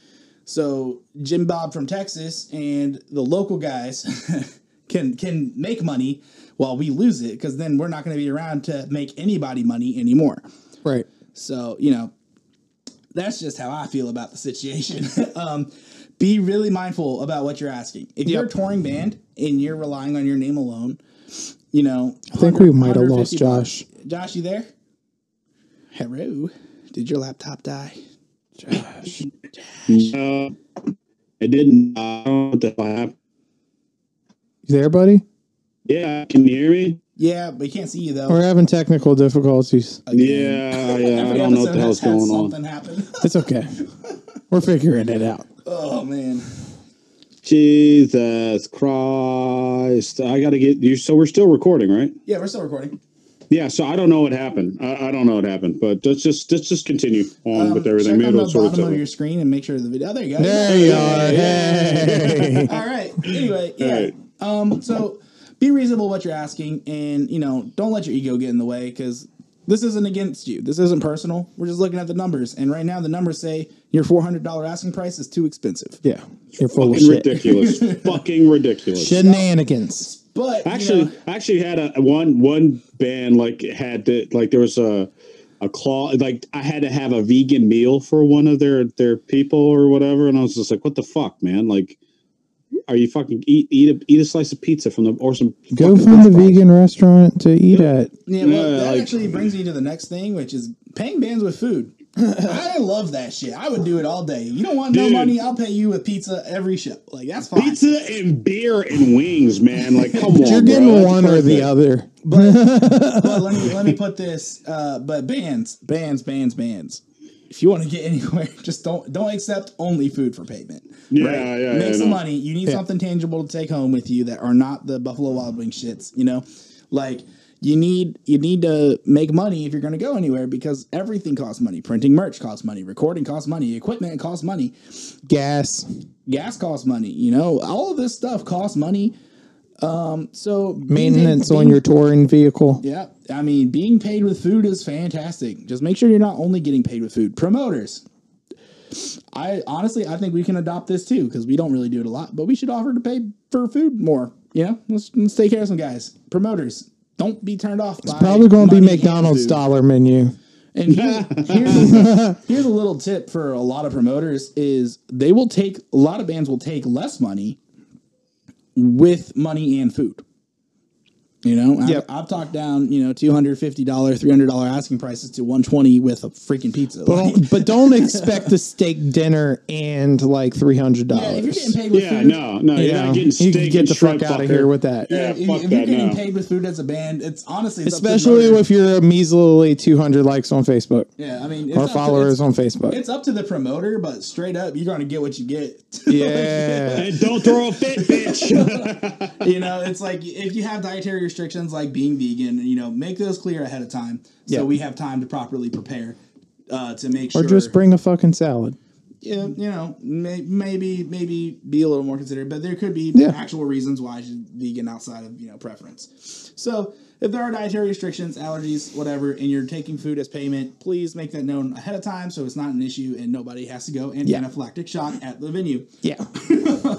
so Jim Bob from Texas and the local guys <laughs> can can make money while we lose it because then we're not going to be around to make anybody money anymore. Right. So, you know, that's just how I feel about the situation. <laughs> um, be really mindful about what you're asking. If you're a touring band and you're relying on your name alone, you know, I think we might have lost Josh. bucks. Josh, you there? Hello. Did your laptop die? Josh. Uh, I didn't. I don't know what the hell happened. You there, buddy? Yeah, can you hear me? Yeah, but you can't see you though. We're having technical difficulties. Again. Yeah, yeah. I don't know what the hell's has had going on. Something happen. <laughs> It's okay. We're figuring it out. Oh man. Jesus Christ! I got to get you. So we're still recording, right? Yeah, we're still recording. Yeah, so I don't know what happened. I, I don't know what happened, but let's just let's just continue on Um, with everything. Check Maybe on it'll the sort bottom of itself your screen and make sure the video. Oh, there you go. There you are. Hey. <laughs> All right. Anyway, yeah. Alright. Um. So be reasonable what you're asking, and you know, don't let your ego get in the way because this isn't against you. This isn't personal. We're just looking at the numbers, and right now the numbers say your four hundred dollar asking price is too expensive. Yeah, you're full of shit. ridiculous. <laughs> Fucking ridiculous. Shenanigans. But you Actually, know, actually had a one one band like had to like there was a a claw like I had to have a vegan meal for one of their their people or whatever, and I was just like, what the fuck, man? Like, are you fucking eat eat a eat a slice of pizza from the or some Go fucking find a vegan restaurant to eat at. yeah, well, Yeah, that like- actually brings me to the next thing, which is paying bands with food. I love that shit. I would do it all day. You don't want no money? I'll pay you with pizza every show. Like that's fine. Pizza and beer and wings, man. Like, come on, You're getting That's one or the other. <laughs> but let me let me put this. Uh, but bands, bands, bands, bands. If you want to get anywhere, <laughs> just don't don't accept only food for payment. Yeah, yeah, Make yeah, some no. money. You need Yeah. something tangible to take home with you that are not the Buffalo Wild Wing shits. You know, like you need you need to make money if you're going to go anywhere because everything costs money. Printing merch costs money. Recording costs money. Equipment costs money. Gas. Gas costs money. You know, all of this stuff costs money. Um, so Maintenance paid- on being your touring vehicle. yeah, I mean, being paid with food is fantastic. Just make sure you're not only getting paid with food. Promoters. I honestly, I think we can adopt this too because we don't really do it a lot, but we should offer to pay for food more. You know, let's, let's take care of some guys. Promoters, don't be turned off. It's Probably going to be McDonald's dollar menu. And here, here's, here's a little tip for a lot of promoters: is they will take a lot of bands will take less money with money and food. You know, I've, I've talked down you know two hundred fifty dollar, three hundred dollar asking prices to one twenty with a freaking pizza. But Like, don't, but don't expect a steak dinner and like three hundred yeah, if you're getting dollars. paid with Yeah, food, no, no, You you're know, not getting you can get and the fuck out of here with that. Yeah, if, fuck if you're that getting now. paid with food as a band, it's honestly it's up to the Especially promoter. if you're a measly two hundred likes on Facebook yeah, I mean, it's or up to- followers it's- on Facebook. It's up to the promoter, but straight up, you're going to get what you get. <laughs> Yeah. And don't throw a fit, bitch. <laughs> you know, it's like if you have dietary restrictions like being vegan, you know, make those clear ahead of time so Yeah. we have time to properly prepare uh, to make Or sure. Or just bring a fucking salad. yeah, you know, may, maybe maybe be a little more considerate, but there could be Yeah. actual reasons why she's vegan outside of you know preference. So if there are dietary restrictions, allergies, whatever, and you're taking food as payment, please make that known ahead of time so it's not an issue and nobody has to go and Yeah. anaphylactic shock at the venue. Yeah. <laughs>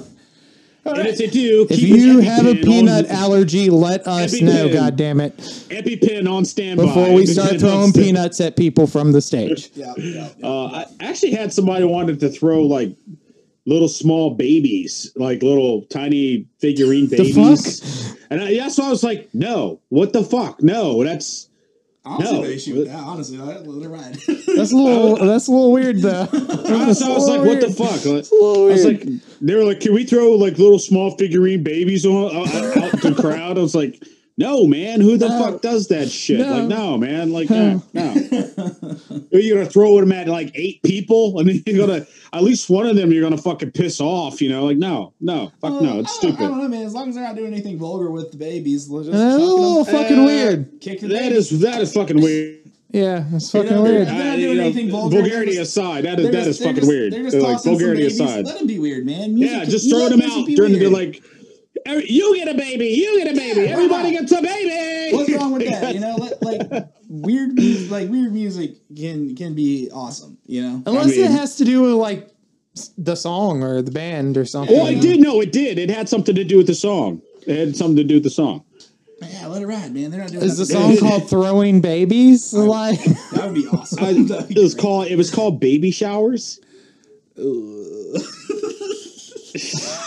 and if they do, If you have a peanut on, allergy, let us EpiPen. know, God damn it, EpiPen on standby before we start EpiPen on throwing peanuts at people from the stage. Yeah, yeah. yeah. Uh, I actually had somebody wanted to throw like little small babies, like little tiny figurine The babies. And I, that's why I was like, no, what the fuck? No, that's I don't see No. the issue with that. Honestly, let let it ride. That's a little. <laughs> That's a little weird, though. <laughs> so I was like, what the fuck? I little was like, they were like, can we throw like little small figurine babies on uh, out, out the crowd? I was like, no, man, who the fuck does that shit? No. Like, no, man, like, no, no. <laughs> you're gonna throw them at like eight people, and mean, <laughs> you're gonna at least one of them you're gonna fucking piss off, you know? Like, no, no, fuck no, it's I don't- I stupid. don't know, man. As long as they're not doing anything vulgar with the babies, let's just That's a chuck little them, fucking Uh, weird. kick the That babies. is that is fucking weird. Yeah, that's You fucking know, weird. They're not Uh, doing know, anything vulgar. vulgarity just- aside, that is they're that just- is they're fucking just- weird. They're just They're like vulgarity aside. Let them be weird, man. Music, Yeah, just you throw them out be during the like. "Every- You get a baby. You get a baby. Yeah, Everybody not? gets a baby. What's wrong with that? <laughs> You know, like weird, mu- like weird music can can be awesome. You know, Unless I mean- it has to do with like the song or the band or something. Well, it did. No, it did. It had something to do with the song. It had something to do with the song. yeah, let it ride, man. They're not doing Is the song called "Throwing Babies"? Like, That would be awesome. I, <laughs> That'd be it was great. called. It was called baby showers. <laughs>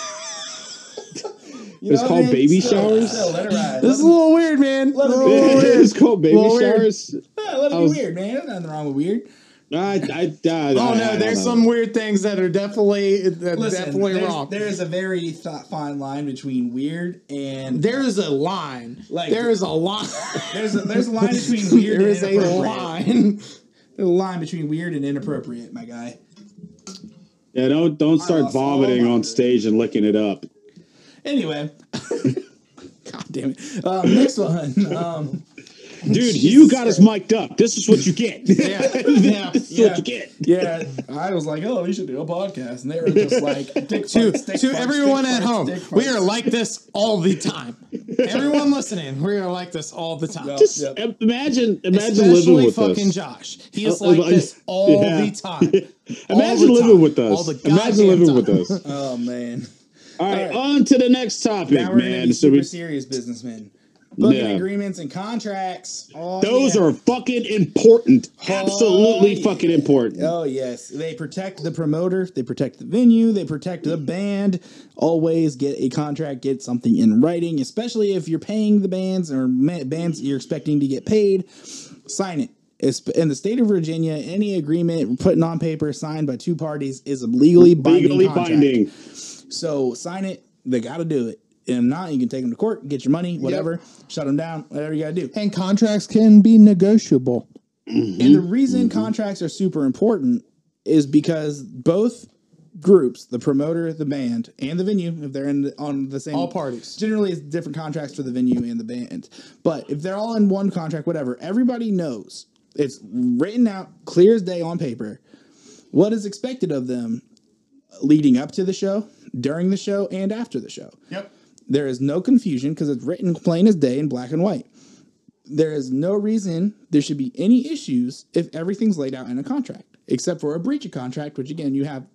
You it's know, called man, baby still- showers? Still, let it ride. this is a little weird, man. Let A it weird. <laughs> it's called baby Well, weird. showers. yeah, <laughs> let it I be was- weird, man. There's nothing wrong with weird. I, I, I, I, <laughs> Oh I no, don't there's some weird things that are definitely that Listen, definitely there's, wrong. there is a very th- fine line between weird and There is a line. Like- there is a line. there's a, there's a line between weird there and is a inappropriate. line. There's a line between weird and inappropriate, my guy. Yeah, don't don't start vomiting on stage and licking it up. Anyway, <laughs> God damn it. Um, next one. Um, Dude, you got us mic'd up. This is what you get. Yeah, <laughs> yeah. this is Yeah. what you get. Yeah, I was like, oh, we should do a podcast, and they were just like, <laughs> dick to farts, dick to farts, everyone dick at farts, home, dick we are like this all the time. everyone listening, we are like this all the time. Yeah. Just Yep. imagine, imagine Especially living with fucking us. Josh. He is Uh, like uh, this all yeah. the time. Imagine the living time. with All us. the Imagine goddamn living with us. Oh man. All right, right. on to the next topic, Now we're man. be So super we, serious businessmen. Booking Yeah. agreements and contracts. Oh, those yeah. are fucking important. Oh, Absolutely yeah. fucking important. Oh yes, they protect the promoter, they protect the venue, they protect the band. Always get a contract, get something in writing, especially if you're paying the bands or bands you're expecting to get paid. Sign it. In the state of Virginia, any agreement putting on paper signed by two parties is a legally binding Legally contract. binding. So sign it. They got to do it. And if not, you can take them to court, get your money, whatever, shut them down, whatever you got to do. And contracts can be negotiable. And the reason contracts are super important is because both groups, the promoter, the band, and the venue, if they're in the, on the same All parties. generally it's different contracts for the venue and the band. But if they're all in one contract, whatever, everybody knows it's written out clear as day on paper what is expected of them leading up to the show, during the show, and after the show. Yep. There is no confusion because it's written plain as day in black and white. There is no reason there should be any issues if everything's laid out in a contract, except for a breach of contract, which again you have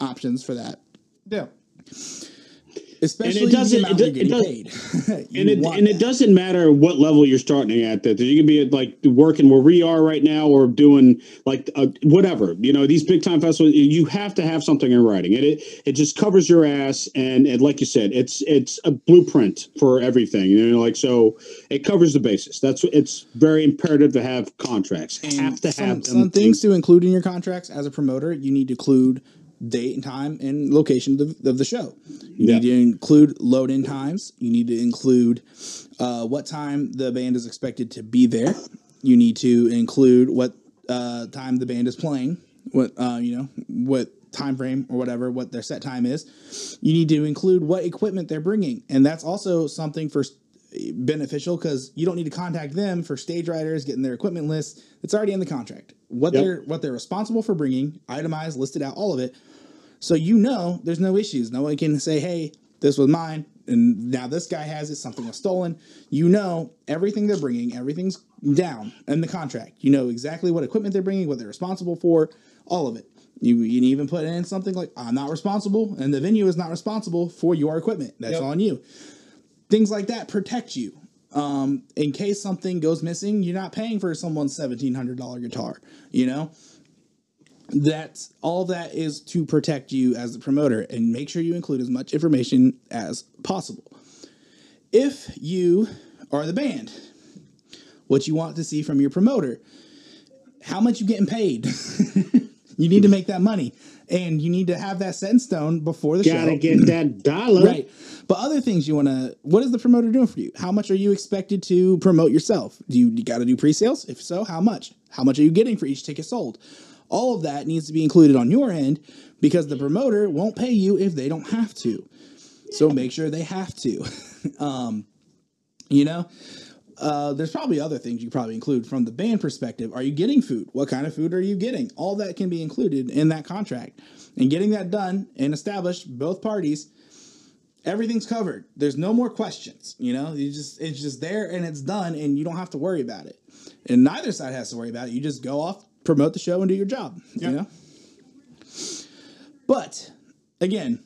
options for that, Yeah. Especially doesn't- the amount it does- paid. <laughs> And it, and it doesn't matter what level you're starting at. That you can be at like working where we are right now, or doing like uh, whatever. You know, these big time festivals. You have to have something in writing. and it, it just covers your ass, and, and like you said, it's it's a blueprint for everything. You know, like so, it covers the basis. That's it's very imperative to have contracts. have to some, have some things to include in your contracts as a promoter. You need to include date and time and location of the, of the show. You Yeah. need to include load in times. You need to include uh, what time the band is expected to be there. You need to include what uh, time the band is playing. What uh, you know, what time frame or whatever, what their set time is. You need to include what equipment they're bringing, and that's also something for beneficial because you don't need to contact them for stage writers getting their equipment list. It's already in the contract. What Yep. they're what they're responsible for bringing, itemized, listed out, all of it. So you know there's no issues. No one can say, "Hey, this was mine," and now this guy has it. Something was stolen. You know everything they're bringing. Everything's down in the contract. You know exactly what equipment they're bringing, what they're responsible for, all of it. You, you can even put in something like, "I'm not responsible," and the venue is not responsible for your equipment. That's Yep. on you things like that protect you. Um, in case something goes missing, you're not paying for someone's seventeen hundred dollar guitar. You know, that's all that is to protect you as the promoter, and make sure you include as much information as possible. If you are the band, what you want to see from your promoter, how much you getting paid. <laughs> you need to make that money, and you need to have that set in stone before the show. Gotta get that dollar. Right. But other things you want to, what is the promoter doing for you? How much are you expected to promote yourself? Do you, you got to do pre sales? If so, how much? How much are you getting for each ticket sold? All of that needs to be included on your end because the promoter won't pay you if they don't have to. So make sure they have to. <laughs> um, you know, uh, there's probably other things you probably include from the band perspective. Are you getting food? What kind of food are you getting? All that can be included in that contract. And getting that done and established, both parties, everything's covered. There's no more questions. You know, you just it's just there and it's done, and you don't have to worry about it. And neither side has to worry about it. You just go off, promote the show, and do your job. You know. But again,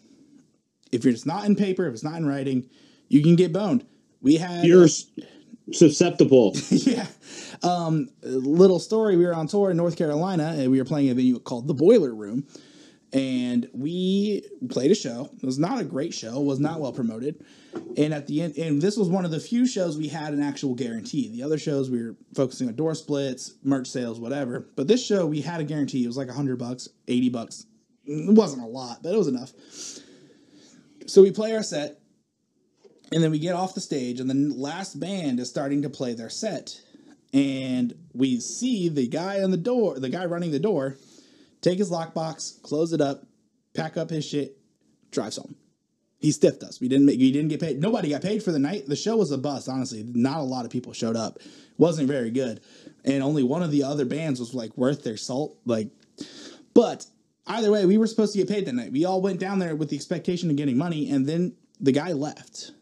if you're just not in paper, if it's not in writing, you can get boned. We had You're susceptible. <laughs> yeah. Um, little story. We were on tour in North Carolina and we were playing a venue called the Boiler Room. And we played a show. It was not a great show, was not well promoted. And at the end, and this was one of the few shows we had an actual guarantee. The other shows we were focusing on door splits, merch sales, whatever. But this show we had a guarantee. It was like hundred bucks, eighty bucks. It wasn't a lot, but it was enough. So we play our set, and then we get off the stage, and the last band is starting to play their set. And we see the guy on the door, the guy running the door, take his lockbox, close it up, pack up his shit, drives home. He stiffed us. We didn't make, we didn't get paid. Nobody got paid for the night. The show was a bust, honestly. Not a lot of people showed up. wasn't very good, and only one of the other bands was like worth their salt. Like, but either way, we were supposed to get paid that night. We all went down there with the expectation of getting money, and then the guy left.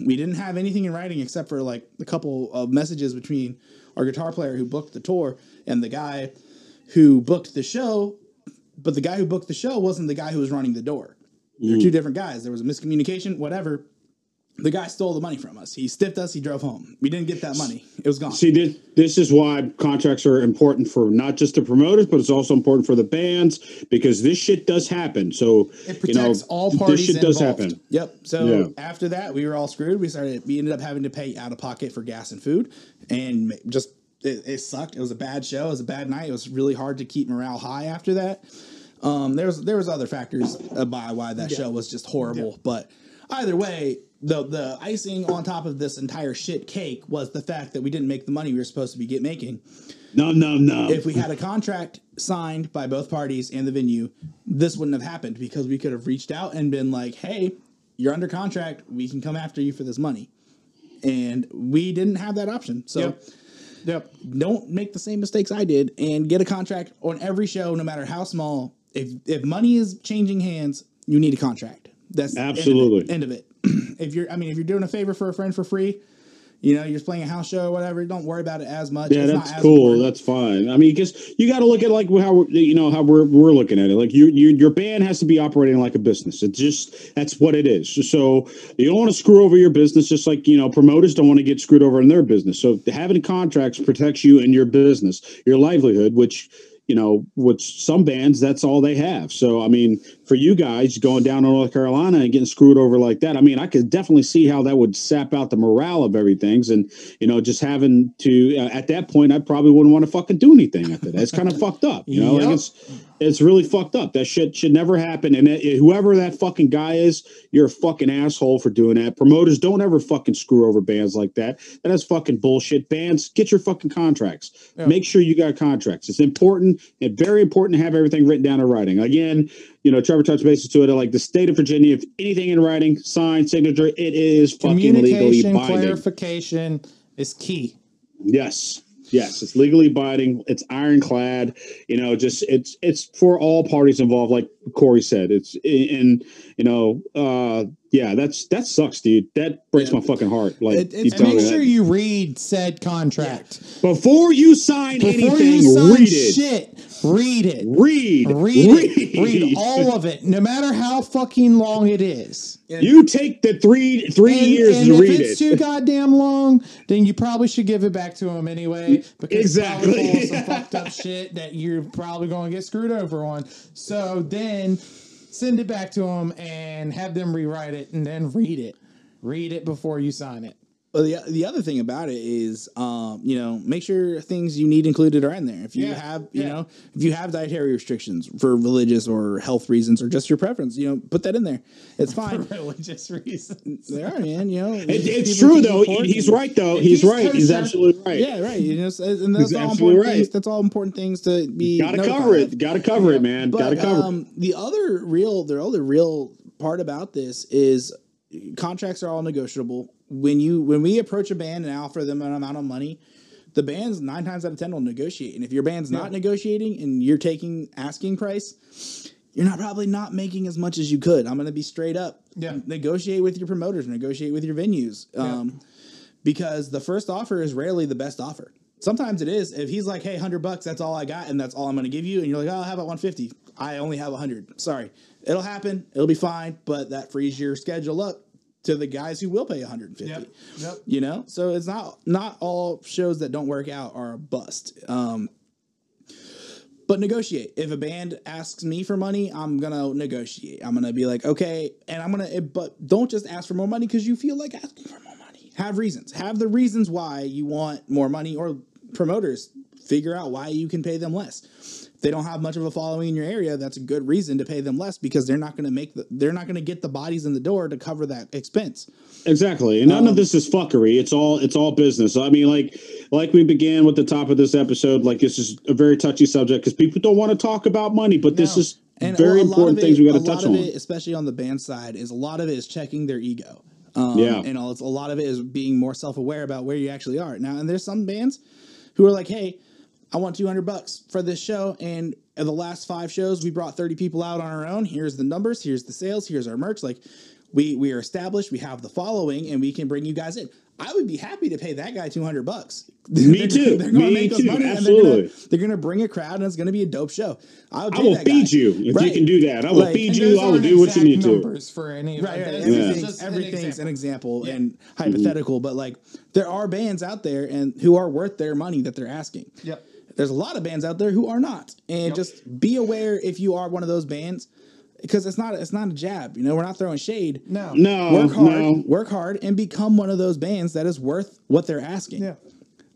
We didn't have anything in writing except for like a couple of messages between our guitar player who booked the tour and the guy who booked the show. But the guy who booked the show wasn't the guy who was running the door. They're two mm. different guys. There was a miscommunication, whatever. The guy stole the money from us. He stiffed us. He drove home. We didn't get that money. It was gone. See, this, this is why contracts are important for not just the promoters, but it's also important for the bands because this shit does happen. So It you know, protects all parties This shit does involved. happen. Yep. So Yeah. after that, we were all screwed. We started. We ended up having to pay out of pocket for gas and food, and just it, it sucked. It was a bad show. It was a bad night. It was really hard to keep morale high after that. Um, there was there was other factors uh, by why that show was just horrible. But either way, the the icing on top of this entire shit cake was the fact that we didn't make the money we were supposed to be get making. No, no, no. If we had a contract signed by both parties and the venue, this wouldn't have happened because we could have reached out and been like, "Hey, you're under contract. We can come after you for this money." And we didn't have that option. So Yep. Yep. don't make the same mistakes I did and get a contract on every show, no matter how small. If if money is changing hands, you need a contract. That's the end of it- Absolutely. end of it. <clears throat> if you're, I mean, if you're doing a favor for a friend for free, you know, you're just playing a house show or whatever. Don't worry about it as much. Yeah, It's that's cool. important. That's fine. I mean, because you got to look at like how we're, you know how we're we're looking at it. Like you, you, your band has to be operating like a business. It's just that's what it is. So you don't want to screw over your business, just like you know promoters don't want to get screwed over in their business. So having contracts protects you and your business, your livelihood, which you know, which some bands that's all they have. So I mean, for you guys going down to North Carolina and getting screwed over like that, I mean, I could definitely see how that would sap out the morale of everything. And you know, just having to uh, at that point, I probably wouldn't want to fucking do anything after that. It's kind of <laughs> fucked up, you know. Yep. Like it's it's really fucked up. That shit should never happen. And it, whoever that fucking guy is, you're a fucking asshole for doing that. Promoters don't ever fucking screw over bands like that. That is fucking bullshit. Bands, get your fucking contracts. Make sure you got contracts. It's important and very important to have everything written down in writing. Again, you know, Trevor touched bases to it. Like the state of Virginia, if anything in writing, signed, signature, it is fucking legally binding. clarification is key. Yes. Yes, it's legally binding. It's ironclad. You know, just it's it's for all parties involved, like Corey said. It's and you know, uh yeah, that's that sucks, dude. That breaks Yeah. my fucking heart. Like It- it's- you And telling make sure that. you read said contract before you sign before anything. you sign read it. shit. Read it. Read, Read it. Read all of it, no matter how fucking long it is. You take the three three And, years and to if read it's it. too goddamn long, then you probably should give it back to him anyway. Because Exactly. it's probably full of some fucked up <laughs> shit that you're probably going to get screwed over on. So then send it back to them and have them rewrite it and then read it. Read it before you sign it. Well, the the other thing about it is, um, you know, make sure things you need included are in there. If you Yeah, have, you yeah. know, if you have dietary restrictions for religious or health reasons or just your preference, you know, put that in there. It's fine. <laughs> religious reasons. there are, man. You know, <laughs> It- it's true though. He's right though. He's he's right. He's absolutely right. Yeah, right. You know, and that's He's all important things. That's all important things to be. Gotta notified cover it. Gotta cover it, man. But Gotta cover it. um, the other real, the other real part about this is contracts are all negotiable. When you when we approach a band and offer them an amount of money, the bands nine times out of ten will negotiate. And if your band's not negotiating and you're taking asking price, you're not probably not making as much as you could. I'm going to be straight up. Yeah. negotiate with your promoters, negotiate with your venues. Um, because the first offer is rarely the best offer. Sometimes it is. If he's like, "Hey, hundred bucks, that's all I got, and that's all I'm going to give you," and you're like, "Oh, how about 150?" I only have 100. Sorry, it'll happen. It'll be fine, but that frees your schedule up to the guys who will pay 150. Yep. Yep. You know, so it's not not all shows that don't work out are a bust. Um, but negotiate. If a band asks me for money, I'm gonna negotiate. I'm gonna be like, okay, and I'm gonna. But don't just ask for more money because you feel like asking for more money. Have reasons. Have the reasons why you want more money, or promoters figure out why you can pay them less. They don't have much of a following in your area, that's a good reason to pay them less because they're not gonna make the. They're not gonna get the bodies in the door to cover that expense. Exactly. And none Um, of this is fuckery. It's all it's all business. I mean, like like we began with the top of this episode, like this is a very touchy subject because people don't want to talk about money, but this is And very important of things we got to touch on. It, especially on the band side, is a lot of it is checking their ego. Um, Yeah. and all, it's, a lot of it is being more self aware about where you actually are. Now, and there's some bands who are like, "Hey, I want 200 bucks for this show," and the last five shows, we brought 30 people out on our own. Here's the numbers. Here's the sales. Here's our merch. Like, we we are established. We have the following, and we can bring you guys in. I would be happy to pay that guy 200 bucks. <laughs> Me too. They're gonna Me make us too. money, Absolutely. they're gonna, they're gonna bring a crowd, and it's gonna be a dope show. I, would I will that guy. feed you if you can do that. I will Like, feed you. I will do what you exact need to. numbers for any of Right, it. right. That's Everything's, just an everything's an example. example and hypothetical, but like there are bands out there and who are worth their money that they're asking. Yep. There's a lot of bands out there who are not, and just be aware if you are one of those bands, because it's not it's not a jab. You know, we're not throwing shade. No. No, Work hard, no. work hard, and become one of those bands that is worth what they're asking. Yeah.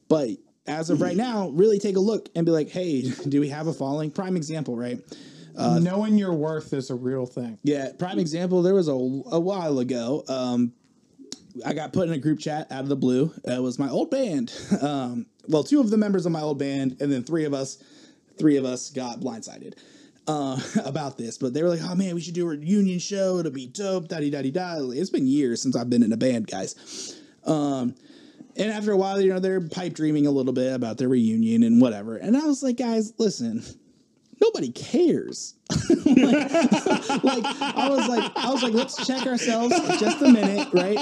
But as of right now, really take a look and be like, hey, <laughs> do we have a following? Prime example, right? Knowing your worth is a real thing. Yeah, prime example. There was a, a while ago. Um, I got put in a group chat out of the blue. It was my old band. <laughs> Um, well, two of the members of my old band, and then three of us, three of us got blindsided uh, <laughs> about this. But they were like, "Oh man, we should do a reunion show. It'll be dope." Da da da da. It's been years since I've been in a band, guys. Um, and after a while, you know, they're pipe dreaming a little bit about their reunion and whatever. And I was like, guys, listen, nobody cares. <laughs> like, <laughs> like, I was like, I was like, let's check ourselves just a minute, right?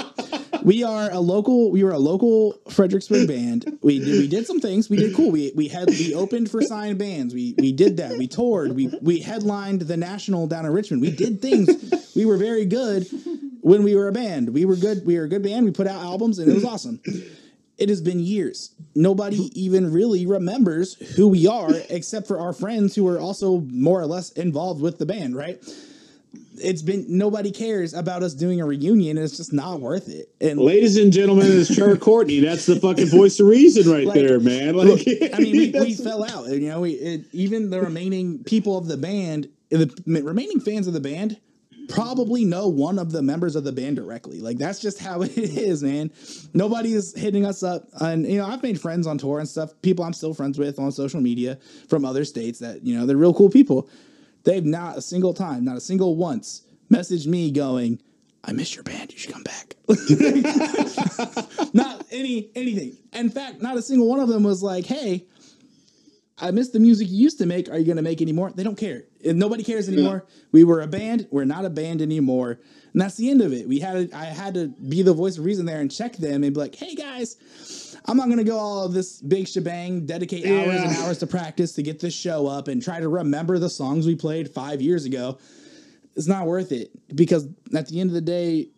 We are a local, we were a local Fredericksburg band. We did, we did some things. We did cool. We we had we opened for signed bands. We we did that. We toured. We we headlined the national down in Richmond. We did things. We were very good when we were a band. We were good. We were a good band. We put out albums and it was awesome. It has been years. Nobody mm-hmm. even really remembers who we are, <laughs> except for our friends who are also more or less involved with the band, right? It's been nobody cares about us doing a reunion, and it's just not worth it. And Ladies and gentlemen, it's Trevor <laughs> Courtney. That's the fucking voice of reason right Like, there, man. Like, Look, I mean, we, <laughs> we fell out. You know, we it, even the remaining people of the band, the remaining fans of the band, probably know one of the members of the band directly. Like that's just how <laughs> it is, man. Nobody is hitting us up, and you know, I've made friends on tour and stuff. People I'm still friends with on social media from other states that you know they're real cool people. They've not a single time, not a single once, messaged me going. I miss your band. You should come back. <laughs> not any anything. In fact, not a single one of them was like, "Hey, I miss the music you used to make. Are you going to make any more?" They don't care. Nobody cares anymore. We were a band. We're not a band anymore. And that's the end of it. We had to, I had to be the voice of reason there and check them and be like, "Hey guys, I'm not going to go all of this big shebang, dedicate hours and hours to practice to get this show up and try to remember the songs we played 5 years ago." It's not worth it because at the end of the day,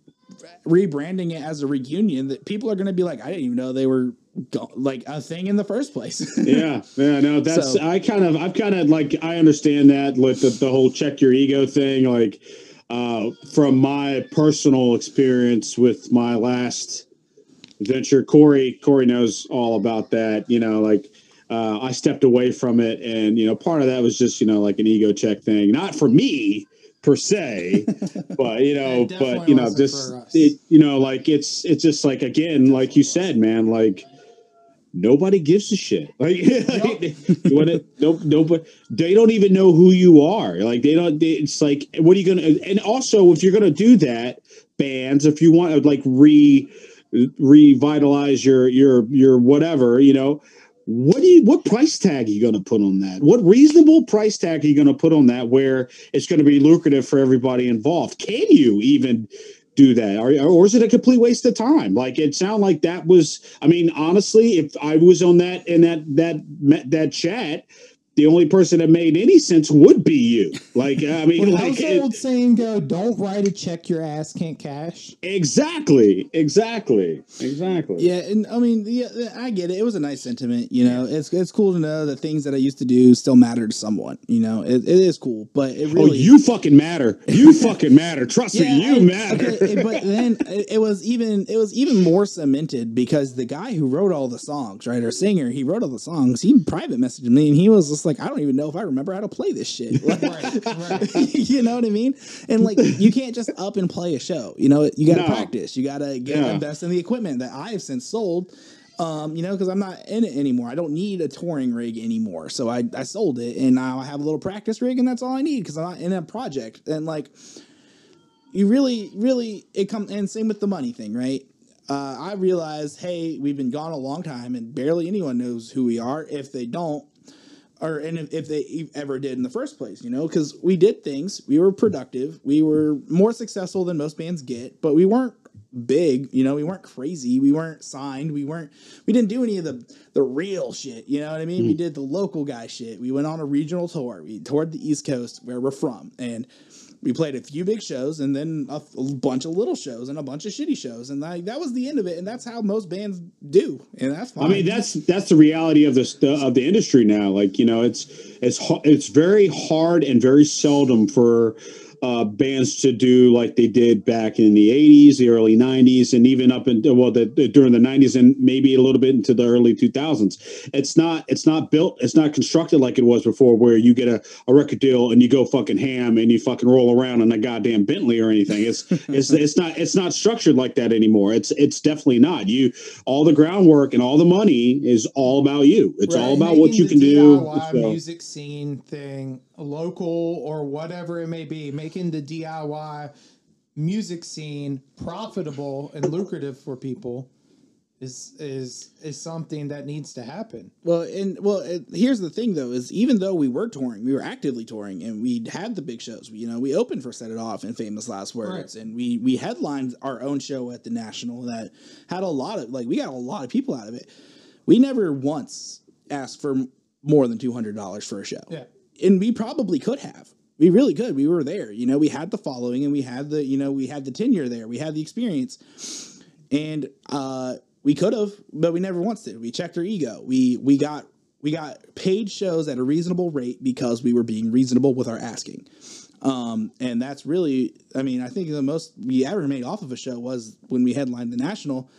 rebranding it as a reunion that people are going to be like, I didn't even know they were go- like a thing in the first place. <laughs> yeah, yeah, no, that's So- I kind of, I've kind of like I understand that, like the, the whole check your ego thing, like uh, from my personal experience with my last venture, Corey, Corey knows all about that. You know, like uh, I stepped away from it, and you know, part of that was just you know like an ego check thing, not for me per se, <laughs> but you know, but you know, wasn't just it, you know, like it's it's just like again, like you said, man, like nobody gives a shit. <laughs> Like, <laughs> you wanna, no, nobody, they don't even know who you are. Like, they don't. They, it's like, what are you gonna? And also, if you're gonna do that, bands, if you want to like re revitalize your your your whatever, you know. What do you? What price tag are you going to put on that? What reasonable price tag are you going to put on that where it's going to be lucrative for everybody involved? Can you even do that? Or, or is it a complete waste of time? Like it sounded like that was i mean honestly if i was on that in that that that chat the only person that made any sense would be you like i mean Well, like how's the old saying go? Don't write a check your ass can't cash. exactly exactly exactly yeah, and I mean, yeah, I get it. It was a nice sentiment. You know, it's it's cool to know that things that I used to do still matter to someone. You know, it, it is cool, but it oh, really. oh you fucking matter you <laughs> fucking matter trust me you I- matter okay, but <laughs> then it, it was even it was even more cemented because the guy who wrote all the songs, right, or singer, he wrote all the songs. He private messaged me and he was just like, I don't even know if I remember how to play this shit. <laughs> Like, Right, right. <laughs> you know what I mean? And like, you can't just up and play a show. You know, you got to No. practice. You got to get Yeah. invest in the equipment that I have since sold. Um, you know, because I'm not in it anymore. I don't need a touring rig anymore. So I, I sold it and now I have a little practice rig and that's all I need because I'm not in a project. And like, you really, really, it comes, and same with the money thing, right? Uh, I realized, hey, we've been gone a long time and barely anyone knows who we are. If they don't, or and if, if they ever did in the first place, you know, because we did things, we were productive, we were more successful than most bands get, but we weren't big, you know, we weren't crazy, we weren't signed, we weren't, we didn't do any of the the real shit, you know what I mean? We hmm. did the local guy shit. We went on a regional tour, we toured the East Coast where we're from, and we played a few big shows and then a, a bunch of little shows and a bunch of shitty shows, and like that was the end of it. And that's how most bands do, and that's fine. I mean, that's that's the reality of this of the industry now. Like you know, it's it's it's very hard and very seldom for uh, bands to do like they did back in the 80s, the early 90s, and even up into well, the, during the 90s and maybe a little bit into the early 2000s. It's not it's not built, it's not constructed like it was before, where you get a, a record deal and you go fucking ham and you fucking roll around in a goddamn Bentley or anything. It's <laughs> it's it's not it's not structured like that anymore. It's it's definitely not. You all the groundwork and all the money is all about you. It's all about what you can do. DIY So- music scene thing, local or whatever it may be, making the DIY music scene profitable and lucrative for people is is is something that needs to happen. Well, and well, it, here's the thing though: is even though we were touring, we were actively touring, and we had the big shows. You know, we opened for Set It Off and Famous Last Words, and we we headlined our own show at the National that had a lot of like we got a lot of people out of it. We never once asked for more than two hundred dollars for a show. Yeah. And we probably could have. We really could. We were there. You know, we had the following, and we had the you know we had the tenure there. We had the experience, and uh, we could have, but we never once did. We checked our ego. We we got we got paid shows at a reasonable rate because we were being reasonable with our asking. Um, and that's really, I mean, I think the most we ever made off of a show was when we headlined the national.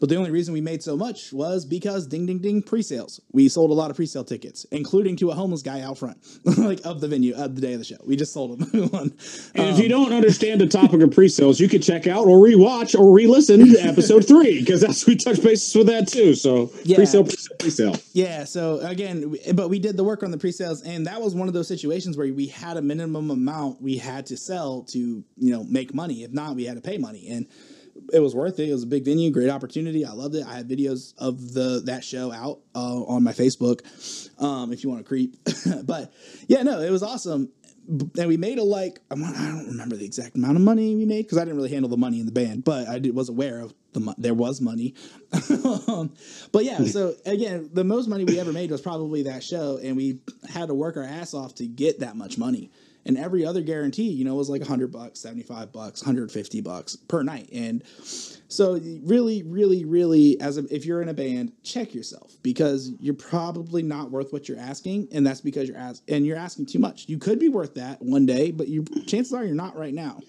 But the only reason we made so much was because ding ding ding pre-sales. We sold a lot of pre-sale tickets, including to a homeless guy out front, <laughs> like of the venue of the day of the show. We just sold him <laughs> one. And if um, you don't understand the topic of pre-sales, you can check out or rewatch or re-listen to episode three because that's we touch bases with that too. So Yeah. pre-sale, pre-sale, pre-sale. Yeah, so again, but we did the work on the pre-sales, and that was one of those situations where we had a minimum amount we had to sell to you know make money. If not, we had to pay money, and it was worth it. It was a big venue, great opportunity. I loved it. I had videos of the that show out uh, on my Facebook, um, if you want to creep. <laughs> but yeah, no, it was awesome. And we made a like I don't remember the exact amount of money we made because I didn't really handle the money in the band, but I did, was aware of the there was money. <laughs> um, but yeah, so again, the most money we ever made was probably that show, and we had to work our ass off to get that much money. And every other guarantee, you know, was like hundred bucks, seventy five bucks, hundred fifty bucks per night. And so, really, really, really, as a, if you're in a band, check yourself because you're probably not worth what you're asking, and that's because you're ask and you're asking too much. You could be worth that one day, but you chances are you're not right now.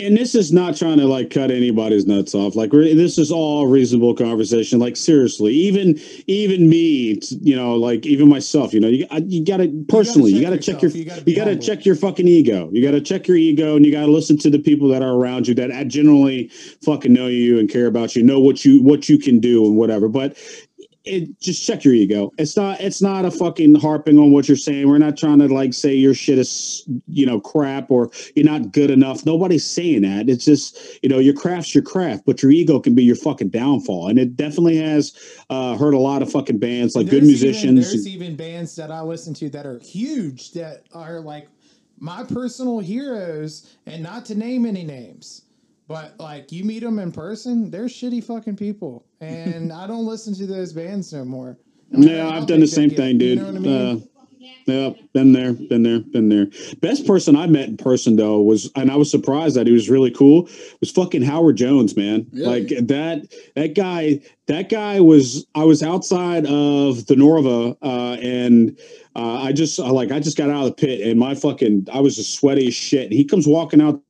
And this is not trying to like cut anybody's nuts off. Like this is all reasonable conversation. Like seriously, even even me, you know, like even myself, you know, you I- you got to personally, you check got to check yourself. your You gotta you got to check your fucking ego. You got to check your ego, and you got to listen to the people that are around you that uh, generally fucking know you and care about you, know what you what you can do and whatever. But it just check your ego. It's not it's not a fucking harping on what you're saying. We're not trying to like say your shit is you know crap or you're not good enough. Nobody's saying that. It's just you know your craft's your craft, but your ego can be your fucking downfall. And it definitely has uh, hurt a lot of fucking bands like good There's even- musicians. there's even bands that I listen to that are huge that are like my personal heroes, and not to name any names, but like you meet them in person, they're shitty fucking people, and I don't listen to those bands no more. No matter yeah, I've done the same get, thing, dude. You know what I mean? Uh, yeah, been there, been there, been there. Best person I met in person though was, and I was surprised that he was really cool. Was fucking Howard Jones, man. Really? Like that, that guy, that guy was. I was outside of the Norva, uh, and uh, I just uh, like I just got out of the pit, and my fucking I was just sweaty as shit. He comes walking out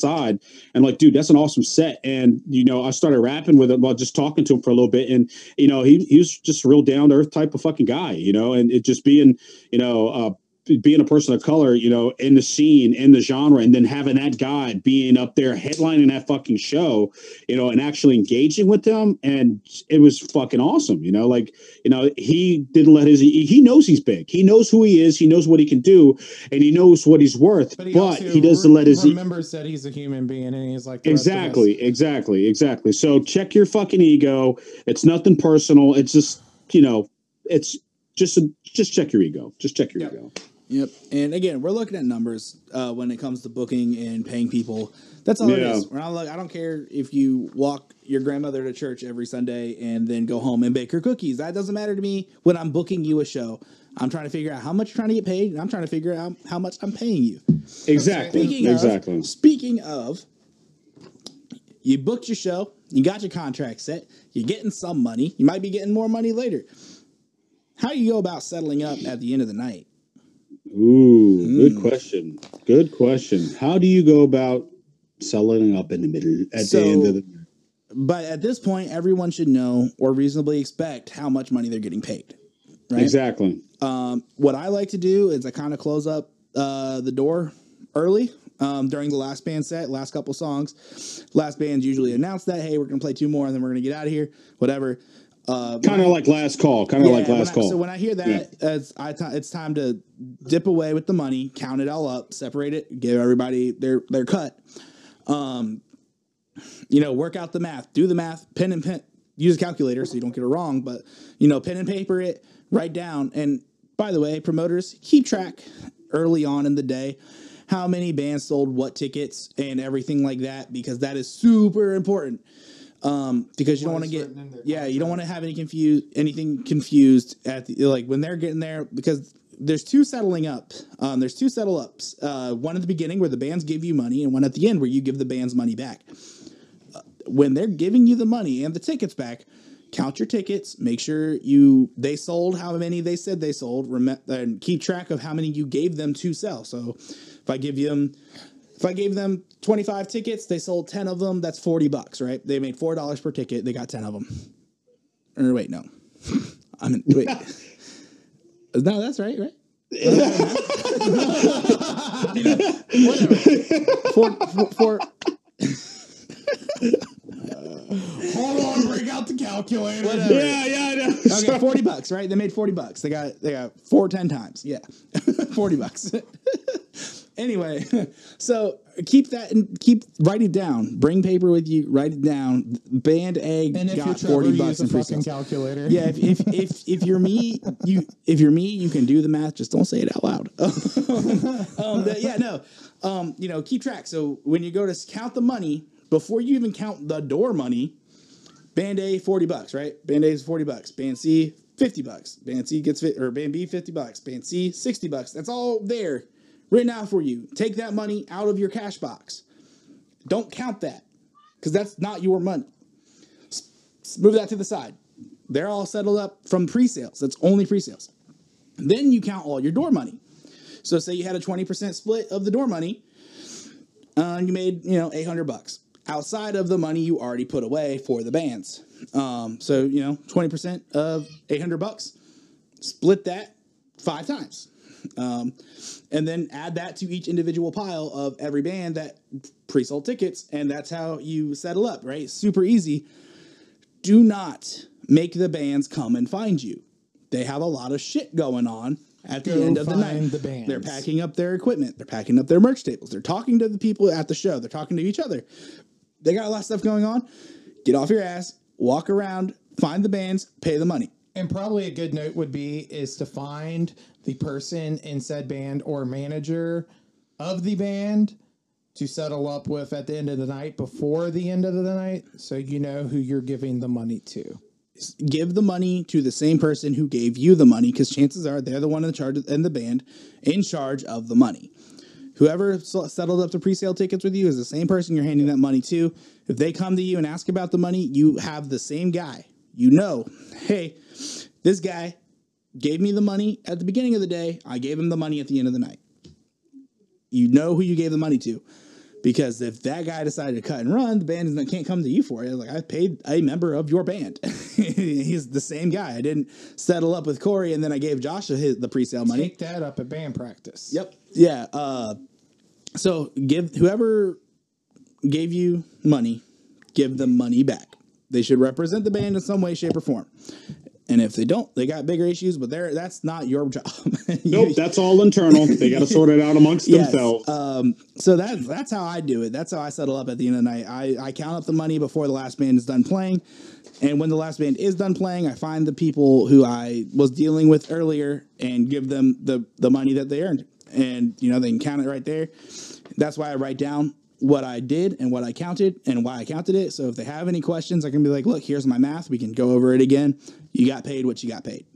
side. And like dude that's an awesome set. And you know i started rapping with him while just talking to him for a little bit. And you know he, he was just a real down to earth type of fucking guy you know and it just being you know uh being a person of color, you know, in the scene, in the genre, and then having that guy being up there headlining that fucking show, you know, and actually engaging with them, and it was fucking awesome. You know, like you know, he didn't let his he knows he's big, he knows who he is, he knows what he can do, and he knows what he's worth, but he, but he doesn't re- let his remembers that he's a human being, and he's like the rest of us. exactly, exactly, exactly. So check your fucking ego. It's nothing personal. It's just you know, it's just a, just check your ego. Just check your Yep. ego. Yep. And again, we're looking at numbers uh, when it comes to booking and paying people. That's all it Yeah. is. We're not look, I don't care if you walk your grandmother to church every Sunday and then go home and bake her cookies. That doesn't matter to me when I'm booking you a show. I'm trying to figure out how much you're trying to get paid, and I'm trying to figure out how much I'm paying you. Exactly. Speaking exactly. of, speaking of, you booked your show, you got your contract set, you're getting some money. You might be getting more money later. How do you go about settling up at the end of the night? Ooh, Hmm. good question. Good question. How do you go about selling up in the middle at So- the end of the But at this point, everyone should know or reasonably expect how much money they're getting paid. Right. Exactly. Um, what I like to do is I kind of close up uh, the door early um, during the last band set, last couple songs. Last bands usually announce that, hey, we're going to play two more and then we're going to get out of here, whatever. Uh, Kind of like last call. Kind of like last I- call. So when I hear that, it's, I ti- it's time to dip away with the money, count it all up, separate it, give everybody their their cut. Um, you know, work out the math, do the math, pen and pen, use a calculator so you don't get it wrong. But you know, pen and paper it, write down. And by the way, promoters keep track early on in the day how many bands sold what tickets and everything like that because that is super important. Um, because you don't want to get yeah, you don't want to have any confused anything confused at the like when they're getting there because there's two settling up. Um, there's two settle ups. Uh, one at the beginning where the bands give you money, and one at the end where you give the bands money back. Uh, when they're giving you the money and the tickets back, count your tickets. Make sure you they sold how many they said they sold. Rem- and keep track of how many you gave them to sell. So if I give you them if I gave them 25 tickets, they sold 10 of them, that's 40 bucks, right? They made $4 per ticket, they got 10 of them. Or wait, no. <laughs> I mean, wait. <laughs> no, that's right, right? Whatever. <laughs> Four, four, four, Hold on, bring out the calculator. whatever. yeah, yeah, I know. Okay, 40 bucks, right? They made 40 bucks. They got they got four ten times. Yeah. 40 bucks. Anyway, <laughs> so keep that and keep write it down. Bring paper with you, write it down. Band egg And got Trevor, 40 use bucks in free fucking calculator. Yeah, if, if if if you're me, you if you're me, you can do the math. Just don't say it out loud. <laughs> um, yeah, no. Um, you know, keep track. So when you go to count the money before you even count the door money, Band A forty bucks, right? Band A is forty bucks. Band C fifty bucks. Band C gets fit or Band B fifty bucks. Band C sixty bucks. That's all there written out for you. Take that money out of your cash box. Don't count that because that's not your money. S- move that to the side. They're all settled up from pre-sales. That's only pre-sales. Then you count all your door money. So say you had a 20% split of the door money, uh, you made, you know, 800 bucks outside of the money you already put away for the bands. Um, so, you know, 20% of 800 bucks, split that five times. Um, and then add that to each individual pile of every band that pre-sold tickets, and that's how you settle up, right? Super easy. Do not make the bands come and find you. They have a lot of shit going on at the Go end of the night. the bands. They're packing up their equipment. They're packing up their merch tables. They're talking to the people at the show. They're talking to each other. They got a lot of stuff going on. Get off your ass, walk around, find the bands, pay the money. And probably a good note would be is to find the person in said band or manager of the band to settle up with at the end of the night before the end of the night so you know who you're giving the money to. give the money to the same person who gave you the money because chances are they're the one in the charge in the band in charge of the money. Whoever settled up the pre-sale tickets with you is the same person you're handing that money to. If they come to you and ask about the money you have the same guy. You know hey this guy gave me the money at the beginning of the day i gave him the money at the end of the night you know who you gave the money to because if that guy decided to cut and run, the band can't come to you for it. Like I paid a member of your band. <laughs> he's the same guy. I didn't settle up with Corey and then I gave Joshua his, the pre-sale money. Take that up at band practice. Yep. Yeah. Uh, so give whoever gave you money, give them money back. They should represent the band in some way, shape, or form. And if they don't, they got bigger issues. But they're that's not your job. <laughs> Nope, that's all internal. They got to <laughs> sort it out amongst Yes. themselves. Um, so that's that's how I do it. That's how I settle up at the end of the night. I, I count up the money before the last band is done playing. And when the last band is done playing, I find the people who I was dealing with earlier and give them the, the money that they earned. And you know, they can count it right there. That's why I write down what I did and what I counted and why I counted it. So if they have any questions, I can be like, look, here's my math. We can go over it again. You got paid what you got paid.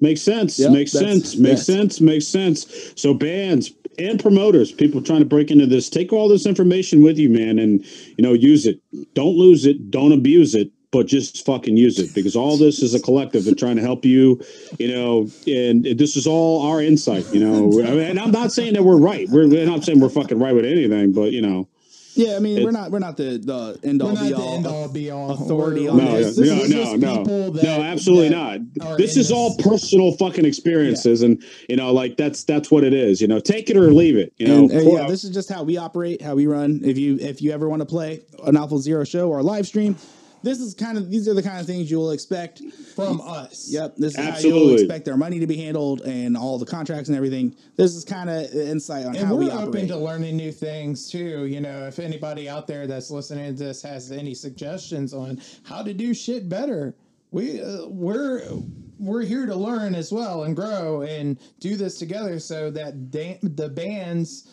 Makes sense. Yep, makes sense. Makes sense. Makes sense. So bands and promoters, people trying to break into this, take all this information with you, man, and you know, use it. Don't lose it. Don't abuse it. But just fucking use it because all this is a collective and trying to help you, you know. And this is all our insight, you know. <laughs> I mean, and I'm not saying that we're right. We're we're not saying we're fucking right with anything, but you know, Yeah, I mean, It- we're not we're not the the end all be all. end all be all authority on no, we're no, this no, is no, just no, that- no, absolutely not. This in is all personal fucking experiences, and you know, like that's that's what it is. You know, take it or leave it. You know, And, yeah, this is just how we operate, how we run. If you if you ever want to play an Alpha Zero show or a live stream, this is kind of these are the kind of things you will expect. from us. Yep, this is how you'll expect our money to be handled and all the contracts and everything. This is kind of insight on And how we're We're open to learning new things too. You know, if anybody out there that's listening to this has any suggestions on how to do shit better, we uh, we're we're here to learn as well and grow and do this together so that da- the bands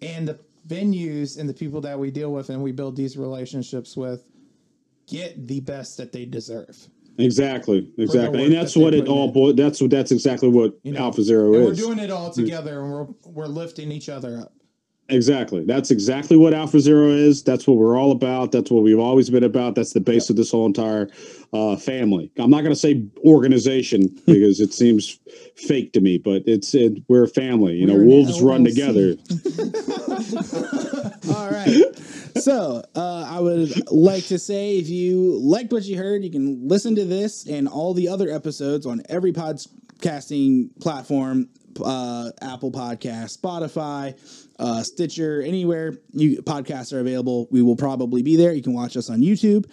and the venues and the people that we deal with and we build these relationships with get the best that they deserve. exactly, exactly, and that's that what it all. in. Bo- that's what that's exactly what You know, Alpha Zero And is. we're doing it all together and we're we're lifting each other up. Exactly. That's exactly what Alpha Zero is. That's what we're all about. That's what we've always been about. That's the base of this whole entire uh, family. I'm not going to say organization <laughs> because it seems fake to me, but it's it, we're a family. You know, We're an wolves run together. <laughs> <laughs> All right. So, uh, I would like to say if you liked what you heard, you can listen to this and all the other episodes on every podcasting platform uh, Apple Podcast, Spotify, uh, Stitcher, anywhere you podcasts are available. We will probably be there. You can watch us on YouTube.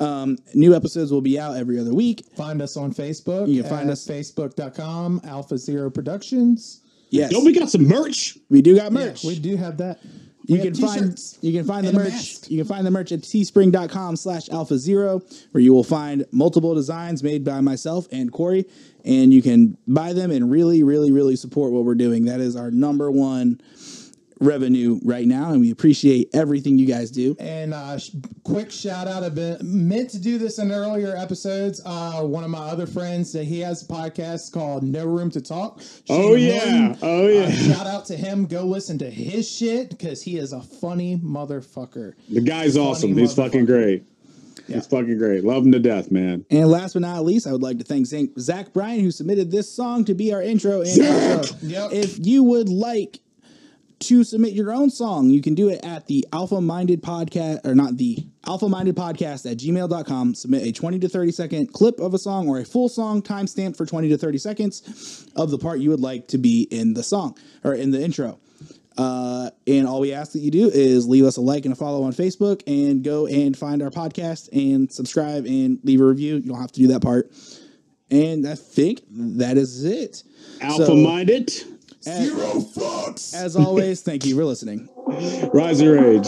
Um, new episodes will be out every other week. Find us on Facebook. You can find at us- Facebook.com, Alpha Zero Productions. Yes, Don't we got some merch? we do got Yeah, merch. we do have that. You can find you can find the merch. You can find the merch at teespring.com slash alpha zero, where you will find multiple designs made by myself and Corey, and you can buy them and really, really, really support what we're doing. That is our number one revenue right now, and we appreciate everything you guys do. And uh, sh- quick shout out. I've been meant to do this in earlier episodes. Uh, one of my other friends that he has a podcast called No Room to Talk. Oh, yeah. Horton. Oh, yeah. Uh, shout out to him. Go listen to his shit because he is a funny motherfucker. The guy's Funny awesome. He's fucking motherfucker. great. He's fucking great. Love him to death, man. And last but not least, I would like to thank Zach- Zach Bryan, who submitted this song to be our intro and outro. Yep. If you would like to submit your own song, you can do it at the Alpha Minded Podcast, or not the Alpha Minded Podcast at gmail.com. Submit a 20 to 30 second clip of a song or a full song timestamp for 20 to 30 seconds of the part you would like to be in the song or in the intro. Uh, and all we ask that you do is leave us a like and a follow on Facebook and go and find our podcast and subscribe and leave a review. You don't have to do that part. And I think that is it. Alpha So- minded. Zero fucks. As always, thank you for listening. Rise your age.